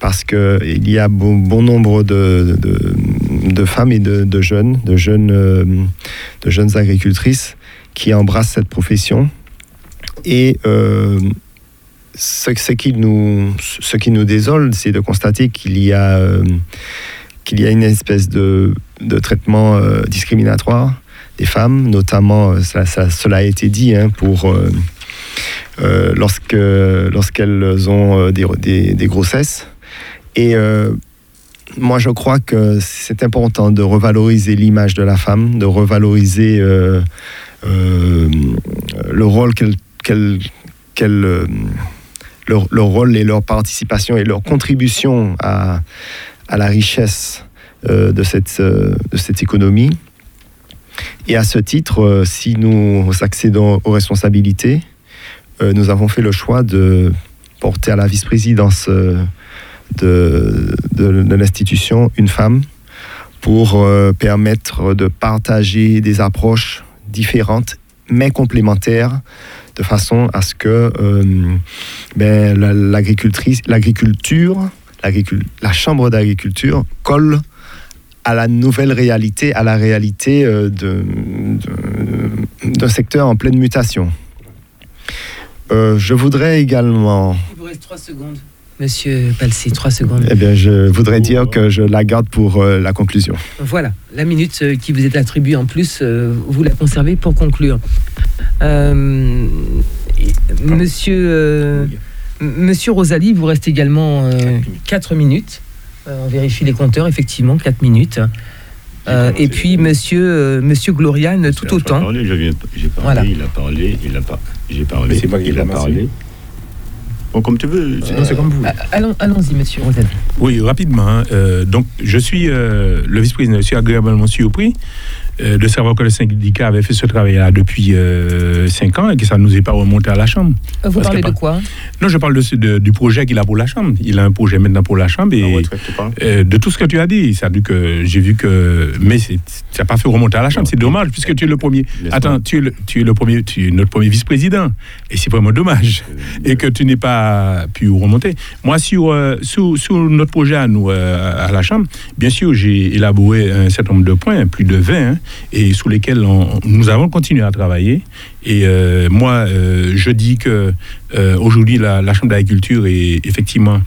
parce qu'il y a bon, nombre de femmes et de, de jeunes, de jeunes, euh, de jeunes agricultrices qui embrassent cette profession. Et euh, ce, ce qui nous, ce qui nous désole, c'est de constater qu'il y a, euh, qu'il y a une espèce de, de traitement euh, discriminatoire des femmes, notamment, ça- cela a été dit, hein, pour... lorsque, lorsqu'elles ont des, des- des grossesses. Et moi, je crois que c'est important de revaloriser l'image de la femme, de revaloriser euh, euh, le rôle qu'elle, euh, leur, leur rôle et leur participation et leur contribution à, la richesse euh, de, cette, euh, économie. Et à ce titre, euh, si nous accédons aux responsabilités, euh, nous avons fait le choix de porter à la vice-présidence euh, de, de- l'institution une femme pour euh, permettre de partager des approches différentes mais complémentaires de façon à ce que euh, ben, la- l'agricultrice, l'agriculture, l'agricul- la chambre d'agriculture colle à la nouvelle réalité, à la réalité euh, d'un secteur en pleine mutation. Euh, je voudrais également, Il vous reste 3 secondes. Monsieur Palsy, 3 secondes. eh bien, je voudrais dire que je la garde pour euh, la conclusion. Voilà, la minute euh, qui vous est attribuée en plus, euh, vous la conservez pour conclure. Euh, monsieur, euh, monsieur Rosalie, vous reste également 4 minutes. on vérifie les compteurs, effectivement, 4 minutes. et puis monsieur, monsieur Gloriane, tout autant. Parlé, parlé, il a parlé, il a pas. J'ai parlé, il a parlé. Bon, comme tu veux, c'est comme vous. Allons, allons-y, monsieur Rosalie. Oui, rapidement. Hein. donc, je suis le vice-président, je suis agréablement surpris euh, de savoir que le syndicat avait fait ce travail-là depuis euh, 5 ans et que ça ne nous est pas remonté à la Chambre. Euh, vous parlez de quoi? Non, je parle de, du projet qu'il a pour la Chambre. Il a un projet maintenant pour la Chambre et euh, de tout ce que tu as dit. Ça dit que j'ai vu que. Mais ça n'a pas fait remonter à la Chambre. C'est dommage puisque tu es le premier. Attends, tu es, le, tu es le premier, tu es notre premier vice-président. Et c'est vraiment dommage. Et que tu n'aies pas pu remonter. Moi, sur, sur, sur, notre projet à nous, à la Chambre, bien sûr, j'ai élaboré un certain nombre de points, plus de 20. Hein, et sous lesquels nous avons continué à travailler. Et euh, moi, euh, je dis que euh, aujourd'hui, la, Chambre d'agriculture est effectivement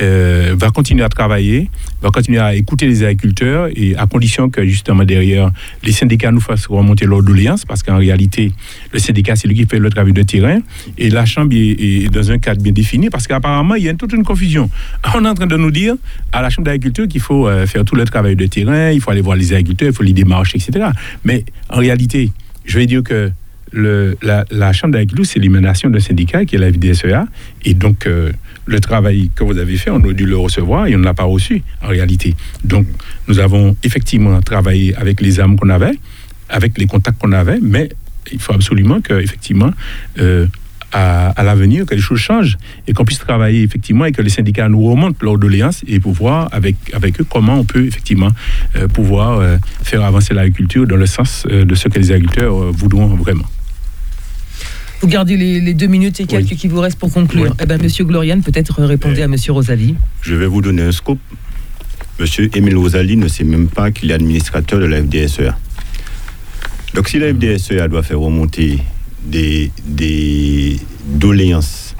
va continuer à travailler, va continuer à écouter les agriculteurs et à condition que justement derrière les syndicats nous fassent remonter leur doléance parce qu'en réalité, le syndicat c'est lui qui fait le travail de terrain et la Chambre est, dans un cadre bien défini parce qu'apparemment il y a toute une confusion. [laughs] On est en train de nous dire à la Chambre d'agriculture qu'il faut faire tout le travail de terrain, il faut aller voir les agriculteurs, il faut les démarcher, etc. Mais en réalité, je vais dire que le, la, Chambre d'agriculture, c'est l'émanation d'un syndicat qui est la FDSEA. Et donc, euh, le travail que vous avez fait, on a dû le recevoir et on ne l'a pas reçu en réalité. Donc, nous avons effectivement travaillé avec les âmes qu'on avait, avec les contacts qu'on avait, mais il faut absolument que, effectivement, euh, à, l'avenir, que les choses changent et qu'on puisse travailler effectivement et que les syndicats nous remontent leur doléance et pour voir avec, avec eux comment on peut effectivement euh, pouvoir faire avancer l'agriculture dans le sens de ce que les agriculteurs voudront vraiment. Vous gardez les, deux minutes et quelques qui vous restent pour conclure. Eh ben, Monsieur Gloriane, peut-être répondez à Monsieur Rosalie. Je vais vous donner un scoop. Monsieur Émile Rosalie ne sait même pas qu'il est administrateur de la FDSEA. Donc si la FDSEA doit faire remonter des, des doléances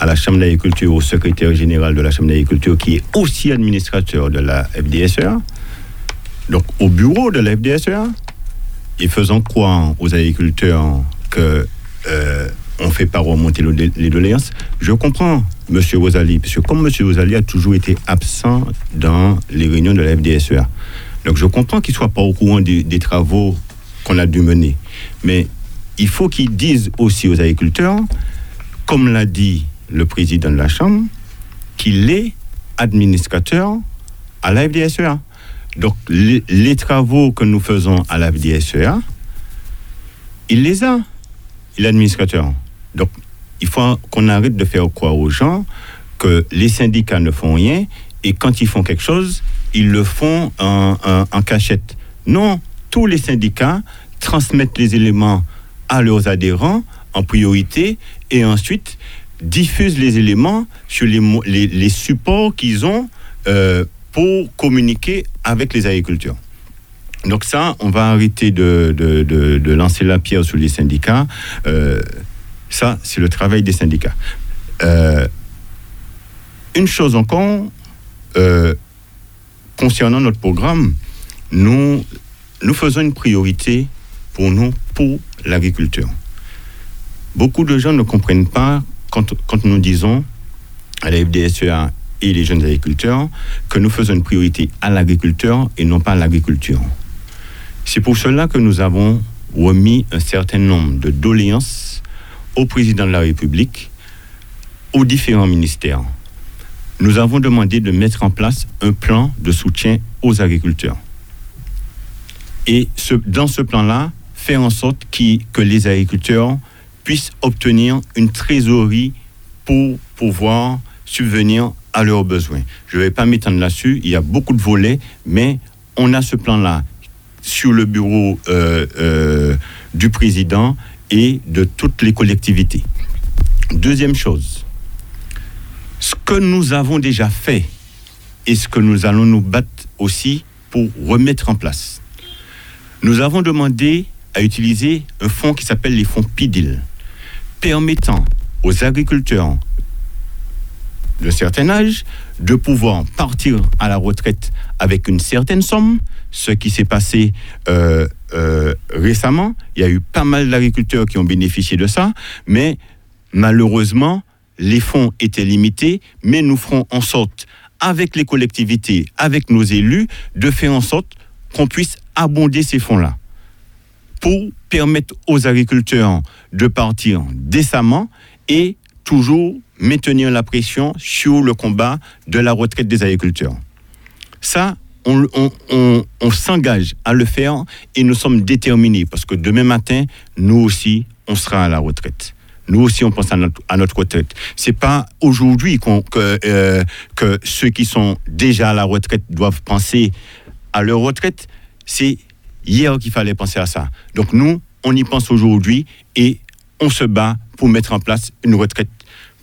à la Chambre d'agriculture, au secrétaire général de la Chambre d'agriculture, qui est aussi administrateur de la FDSEA, donc au bureau de la FDSEA, et faisant croire aux agriculteurs que euh, on fait pas remonter les doléances. Je comprends M. Rosali, parce que comme M. Rosali a toujours été absent dans les réunions de la FDSEA, donc je comprends qu'il soit pas au courant des, travaux qu'on a dû mener. Mais il faut qu'il dise aussi aux agriculteurs, comme l'a dit le président de la Chambre, qu'il est administrateur à la FDSEA. Donc les, les travaux que nous faisons à la FDSEA, il les a l'administrateur. Donc, il faut qu'on arrête de faire croire aux gens que les syndicats ne font rien et quand ils font quelque chose, ils le font en, cachette. Non, tous les syndicats transmettent les éléments à leurs adhérents en priorité et ensuite diffusent les éléments sur les supports qu'ils ont euh, pour communiquer avec les agriculteurs. Donc ça, on va arrêter de, lancer la pierre sur les syndicats. Euh, ça, c'est le travail des syndicats. Euh, une chose encore, euh, concernant notre programme, nous, nous faisons une priorité pour nous, pour l'agriculture. Beaucoup de gens ne comprennent pas quand, quand nous disons à la FDSEA et les jeunes agriculteurs que nous faisons une priorité à l'agriculteur et non pas à l'agriculture. C'est pour cela que nous avons remis un certain nombre de doléances au président de la République, aux différents ministères. Nous avons demandé de mettre en place un plan de soutien aux agriculteurs. Et dans ce plan-là, faire en sorte que les agriculteurs puissent obtenir une trésorerie pour pouvoir subvenir à leurs besoins. Je ne vais pas m'étendre là-dessus, il y a beaucoup de volets, mais on a ce plan-là sur le bureau euh, euh, du président et de toutes les collectivités. Deuxième chose, ce que nous avons déjà fait et ce que nous allons nous battre aussi pour remettre en place. Nous avons demandé à utiliser un fonds qui s'appelle les fonds PIDIL, permettant aux agriculteurs d'un certain âge de pouvoir partir à la retraite avec une certaine somme, ce qui s'est passé euh, euh, récemment, il y a eu pas mal d'agriculteurs qui ont bénéficié de ça, mais malheureusement, les fonds étaient limités, mais nous ferons en sorte, avec les collectivités, avec nos élus, de faire en sorte qu'on puisse abonder ces fonds-là pour permettre aux agriculteurs de partir décemment et toujours maintenir la pression sur le combat de la retraite des agriculteurs. Ça, on, s'engage à le faire et nous sommes déterminés parce que demain matin, nous aussi, on sera à la retraite. Nous aussi, on pense à notre, à notre retraite. C'est pas aujourd'hui que, euh, que ceux qui sont déjà à la retraite doivent penser à leur retraite. C'est hier qu'il fallait penser à ça. Donc nous, on y pense aujourd'hui et on se bat pour mettre en place une retraite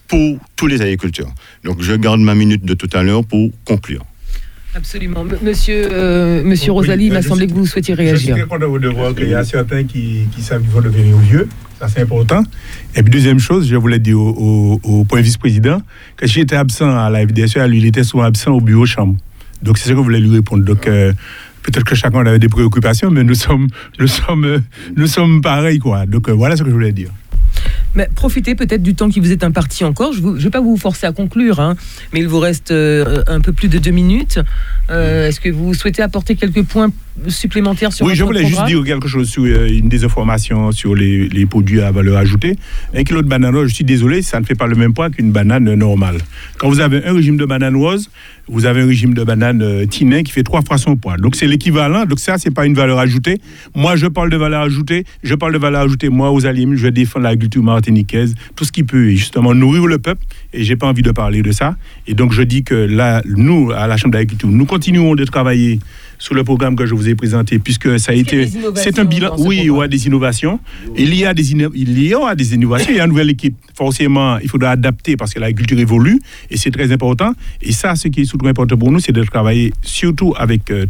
pour tous les agriculteurs. Donc je garde ma minute de tout à l'heure pour conclure. Absolument. M- Monsieur, euh, Monsieur Oui, Rosalie, il euh, m'a semblé que vous souhaitiez Je suis réagir. très content de voir qu'il y a certains qui, qui savent qu'ils vont devenir vieux. Ça, c'est important. Et puis, deuxième chose, je voulais dire au, au- au point vice-président que j'étais absent à la FDSE, lui, il était souvent absent au bureau chambre. Donc, c'est ce que je voulais lui répondre. Donc, euh, peut-être que chacun avait des préoccupations, mais nous sommes, nous sommes, euh, nous sommes pareils, quoi. Donc, euh, voilà ce que je voulais dire. Mais profitez peut-être du temps qui vous est imparti encore. Je ne vais pas vous forcer à conclure, hein, mais il vous reste euh, un peu plus de deux minutes. Euh, Est-ce que vous souhaitez apporter quelques points supplémentaires sur oui, je voulais juste dire quelque chose sur euh, une désinformation sur les, les produits à valeur ajoutée. Un kilo de banane rose, je suis désolé, ça ne fait pas le même poids qu'une banane normale. Quand vous avez un régime de banane rose, vous avez un régime de banane euh, tinin qui fait trois fois son poids. Donc c'est l'équivalent. Donc ça, c'est pas une valeur ajoutée. Moi, je parle de valeur ajoutée. Je parle de valeur ajoutée. Moi, aux Alim, je défends l'agriculture martiniquaise, tout ce qui peut justement nourrir le peuple. Et j'ai pas envie de parler de ça. Et donc je dis que là, nous, à la Chambre d'agriculture, nous continuons de travailler sur le programme que je vous ai présenté, puisque ça a été, c'est un bilan. ce Oui, il y aura des innovations. Il y a des, inno- il y aura des innovations. Il y a une nouvelle équipe. Forcément, il faudra adapter parce que l'agriculture évolue et c'est très important. Et ça, ce qui est surtout important pour nous, c'est de travailler surtout avec euh,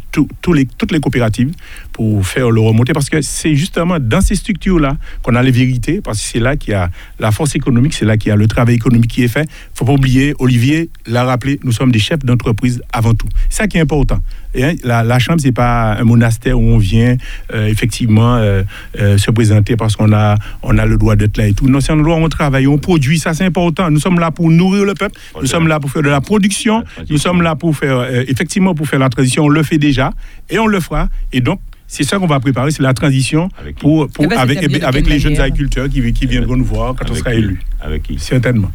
les, toutes les coopératives pour faire le remonter parce que c'est justement dans ces structures-là qu'on a les vérités parce que c'est là qu'il y a la force économique, c'est là qu'il y a le travail économique qui est fait. faut pas oublier, Olivier l'a rappelé, nous sommes des chefs d'entreprise avant tout. C'est ça qui est important. Et, hein, la, la chambre, c'est pas un monastère où on vient euh, effectivement euh, euh, se présenter parce qu'on a, on a le droit d'être là et tout. Non, c'est un endroit où on travaille, on produit, ça c'est important. Nous sommes là pour nourrir le peuple, nous sommes là pour faire de la production, nous sommes là pour faire, euh, effectivement, pour faire la transition. On le fait déjà et on le fera. Et donc, c'est ça qu'on va préparer, c'est la transition Avec qui pour, pour- Eh ben, avec, avec quelle les jeunes agriculteurs qui, qui viendront nous voir quand on sera élus. Avec qui Certainement.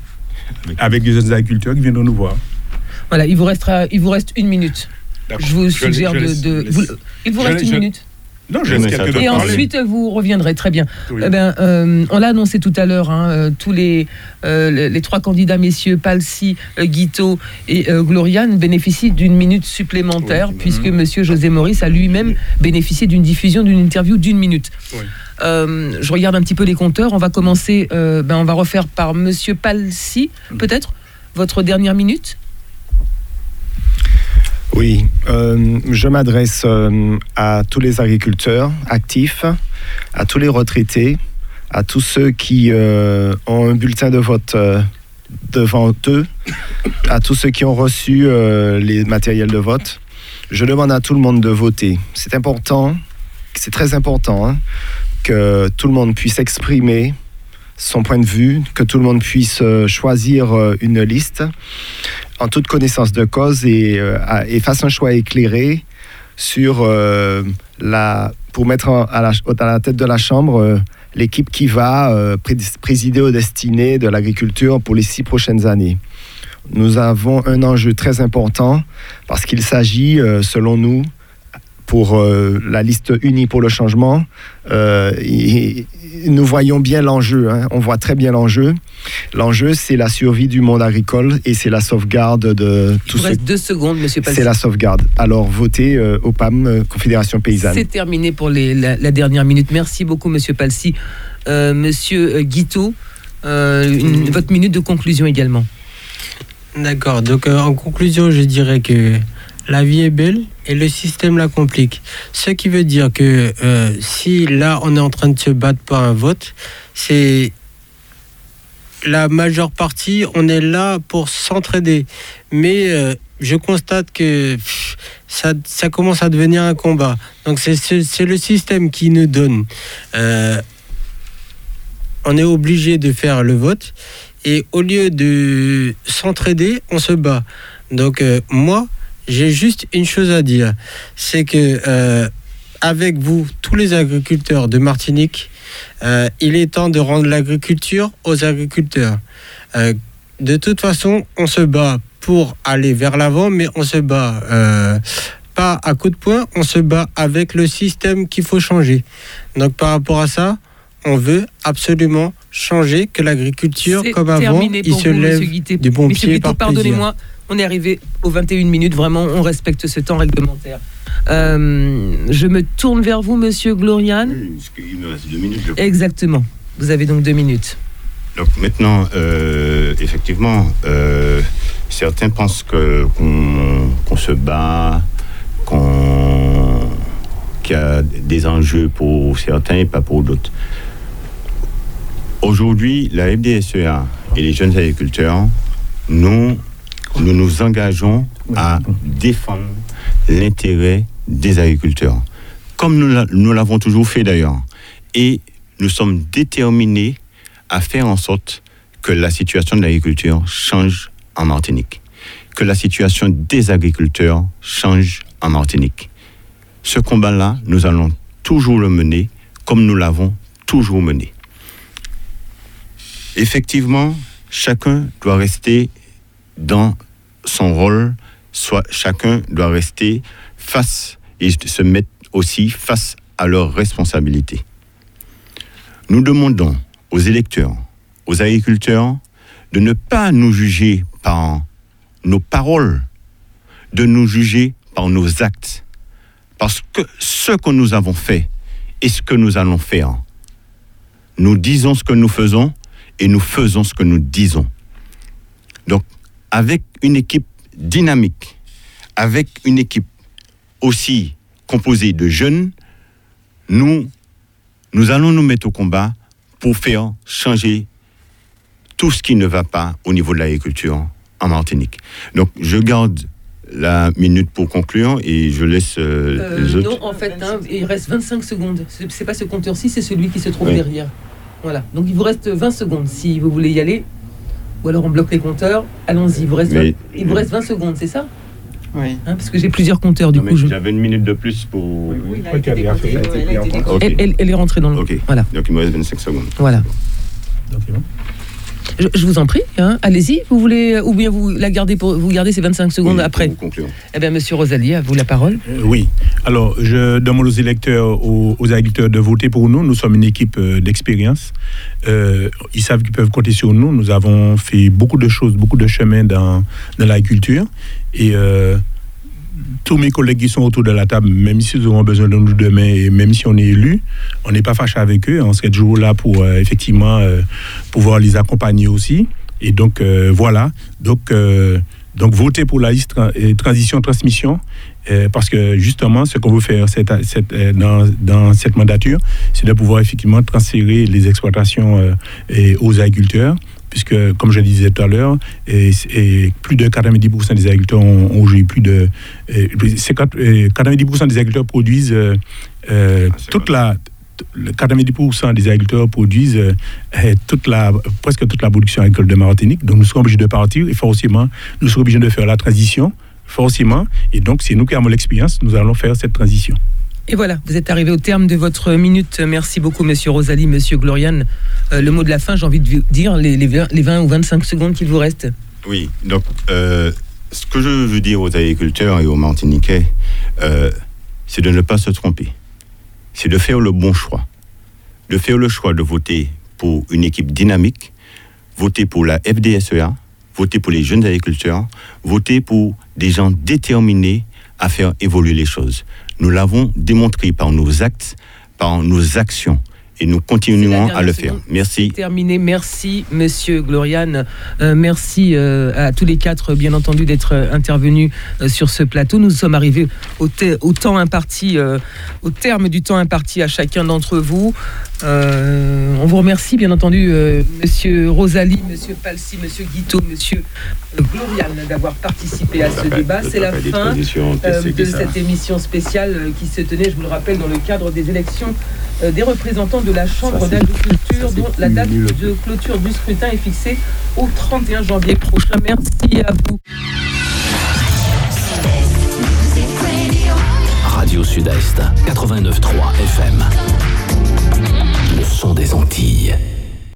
Avec- Avec les jeunes agriculteurs qui viendront nous voir. Voilà, il vous, restera, il vous reste une minute. Je vous suggère je de. laisse- de- je vous- laisse- il vous reste une je- minute. Non, je laisse doit Et parler. ensuite, vous reviendrez. Très bien. Oui. Eh ben, euh, on l'a annoncé tout à l'heure, hein, euh, tous les, euh, les, les trois candidats, messieurs Palsi, euh, Guito et euh, Gloriane, bénéficient d'une minute supplémentaire, Oui. puisque monsieur José Maurice a lui-même bénéficié d'une diffusion d'une interview d'une minute. Oui. Euh, je regarde un petit peu les compteurs. On va commencer, euh, ben, on va refaire par monsieur Palsi, peut-être, votre dernière minute. Oui, euh, je m'adresse euh, à tous les agriculteurs actifs, à tous les retraités, à tous ceux qui euh, ont un bulletin de vote devant eux, à tous ceux qui ont reçu les matériels de vote. Je demande à tout le monde de voter. C'est important, c'est très important hein, que tout le monde puisse exprimer son point de vue, que tout le monde puisse euh, choisir euh, une liste en toute connaissance de cause et, euh, et fasse un choix éclairé sur la pour mettre à la, tête de la Chambre l'équipe qui va pré- présider aux destinées de l'agriculture pour les six prochaines années. Nous avons un enjeu très important parce qu'il s'agit, selon nous, pour euh, la liste unie pour le changement, euh, et- et nous voyons bien l'enjeu, hein. on voit très bien l'enjeu. L'enjeu, c'est la survie du monde agricole et c'est la sauvegarde de Il tout vous ce reste deux secondes, monsieur Palsi. c'est la sauvegarde. Alors votez euh, au PAM, euh, Confédération Paysanne. C'est terminé pour les- la, la dernière minute. Merci beaucoup, Monsieur Palsi. Euh, monsieur euh, Guito, euh, une- votre minute de conclusion également. D'accord. Donc, euh, en conclusion, je dirais que la vie est belle et le système la complique. Ce qui veut dire que euh, si là, on est en train de se battre pour un vote, c'est la majeure partie, on est là pour s'entraider. Mais euh, je constate que ça, commence à devenir un combat. Donc c'est- le système qui nous donne. euh, on est obligé de faire le vote et au lieu de s'entraider, on se bat. Donc moi, j'ai juste une chose à dire, c'est que euh, avec vous, tous les agriculteurs de Martinique, euh, il est temps de rendre l'agriculture aux agriculteurs. Euh, de toute façon, on se bat pour aller vers l'avant, mais on se bat euh, pas à coup de poing, on se bat avec le système qu'il faut changer. Donc par rapport à ça, on veut absolument changer que l'agriculture, comme avant, il se vous, lève Guité. du bon pied Guité, par plaisir. On est arrivé aux 21 minutes, vraiment, on respecte ce temps réglementaire. Euh, je me tourne vers vous, Monsieur Gloriane. Il me reste deux minutes. je crois. Exactement. Vous avez donc deux minutes. Donc maintenant, euh, effectivement, euh, certains pensent que qu'on se bat, qu'on qu'il y a des enjeux pour certains et pas pour d'autres. Aujourd'hui, la FDSEA et les jeunes agriculteurs, nous, nous nous engageons à défendre l'intérêt des agriculteurs, comme nous l'a- nous l'avons toujours fait d'ailleurs. Et nous sommes déterminés à faire en sorte que la situation de l'agriculture change en Martinique, que la situation des agriculteurs change en Martinique. Ce combat-là, nous allons toujours le mener comme nous l'avons toujours mené. Effectivement, chacun doit rester dans son rôle, soit chacun doit rester face et se mettre aussi face à leurs responsabilités. Nous demandons aux électeurs, aux agriculteurs, de ne pas nous juger par nos paroles, de nous juger par nos actes. Parce que ce que nous avons fait et ce que nous allons faire, nous disons ce que nous faisons et nous faisons ce que nous disons. Donc, avec une équipe dynamique, avec une équipe aussi composée de jeunes, nous, nous allons nous mettre au combat pour faire changer tout ce qui ne va pas au niveau de l'agriculture en Martinique. Donc, je garde la minute pour conclure et je laisse euh, Euh, les autres. non, en fait, hein, il reste 25 secondes. C'est pas ce compteur-ci, c'est celui qui se trouve Oui. derrière. Voilà. Donc il vous reste 20 secondes si vous voulez y aller. Ou alors on bloque les compteurs. Allons-y. Il vous reste, Mais- 20 il vous reste 20 secondes, c'est ça? Oui. Hein, Parce que j'ai plusieurs compteurs du Non, coup. je- J'avais une minute de plus pour. Ok. Elle, est rentrée dans le. Ok. Voilà. Donc, il me reste 25 secondes. Voilà. Donc, bon. Je, je vous en prie. hein, Allez-y. Vous voulez ou bien vous la gardez pour vous gardez ces 25 secondes Oui, après. Eh bien, Monsieur Rosalie, à vous la parole. Euh, oui. Alors, je demande aux électeurs, aux, aux agriculteurs de voter pour nous. Nous sommes une équipe euh, d'expérience. Euh, ils savent qu'ils peuvent compter sur nous. Nous avons fait beaucoup de choses, beaucoup de chemins dans, dans l'agriculture. Et euh, tous mes collègues qui sont autour de la table, même s'ils auront besoin de nous demain et même si on est élu, on n'est pas fâché avec eux. On serait toujours là pour euh, effectivement euh, pouvoir les accompagner aussi. Et donc, euh, voilà. Donc, donc, votez pour la liste tra- transition-transmission. Euh, parce que justement, ce qu'on veut faire dans, cette mandature, c'est de pouvoir effectivement transférer les exploitations aux agriculteurs, puisque, comme je le disais tout à l'heure, et, et plus de 90% des agriculteurs ont, ont plus de... euh, 50, euh, 90% des agriculteurs produisent euh, euh, Ah, toute vrai. la... le 90% des agriculteurs produisent euh, toute la, presque toute la production agricole de Martinique. Donc nous serons obligés de partir et forcément, nous serons obligés de faire la transition, forcément. Et donc, c'est nous qui avons l'expérience, nous allons faire cette transition. Et voilà, vous êtes arrivé au terme de votre minute. Merci beaucoup, Monsieur Rosalie, Monsieur Gloriane. Euh, le mot de la fin, j'ai envie de vous dire les, les 20, les 20 ou 25 secondes qu'il vous reste. Oui, donc euh, ce que je veux dire aux agriculteurs et aux Martiniquais, euh, c'est de ne pas se tromper. C'est de faire le bon choix. De faire le choix de voter pour une équipe dynamique, voter pour la FDSEA, voter pour les jeunes agriculteurs, voter pour des gens déterminés à faire évoluer les choses. Nous l'avons démontré par nos actes, par nos actions. Et nous continuons à le faire. Merci. Terminé. Merci, Monsieur Gloriane. Euh, merci euh, à tous les quatre, bien entendu, d'être euh, intervenus euh, sur ce plateau. Nous sommes arrivés au, te- au temps imparti, euh, au terme du temps imparti à chacun d'entre vous. Euh, on vous remercie, bien entendu, euh, Monsieur Rosalie, Monsieur Palsy, Monsieur Guiteau, Monsieur Gloriane, d'avoir participé à ce débat. C'est la fin euh, de cette émission spéciale qui se tenait, je vous le rappelle, dans le cadre des élections euh, des représentants de la Chambre d'agriculture, dont la date nul. de clôture du scrutin est fixée au 31 janvier prochain. Merci à vous. Radio Sud-Est, 89.3 FM. Le son des Antilles.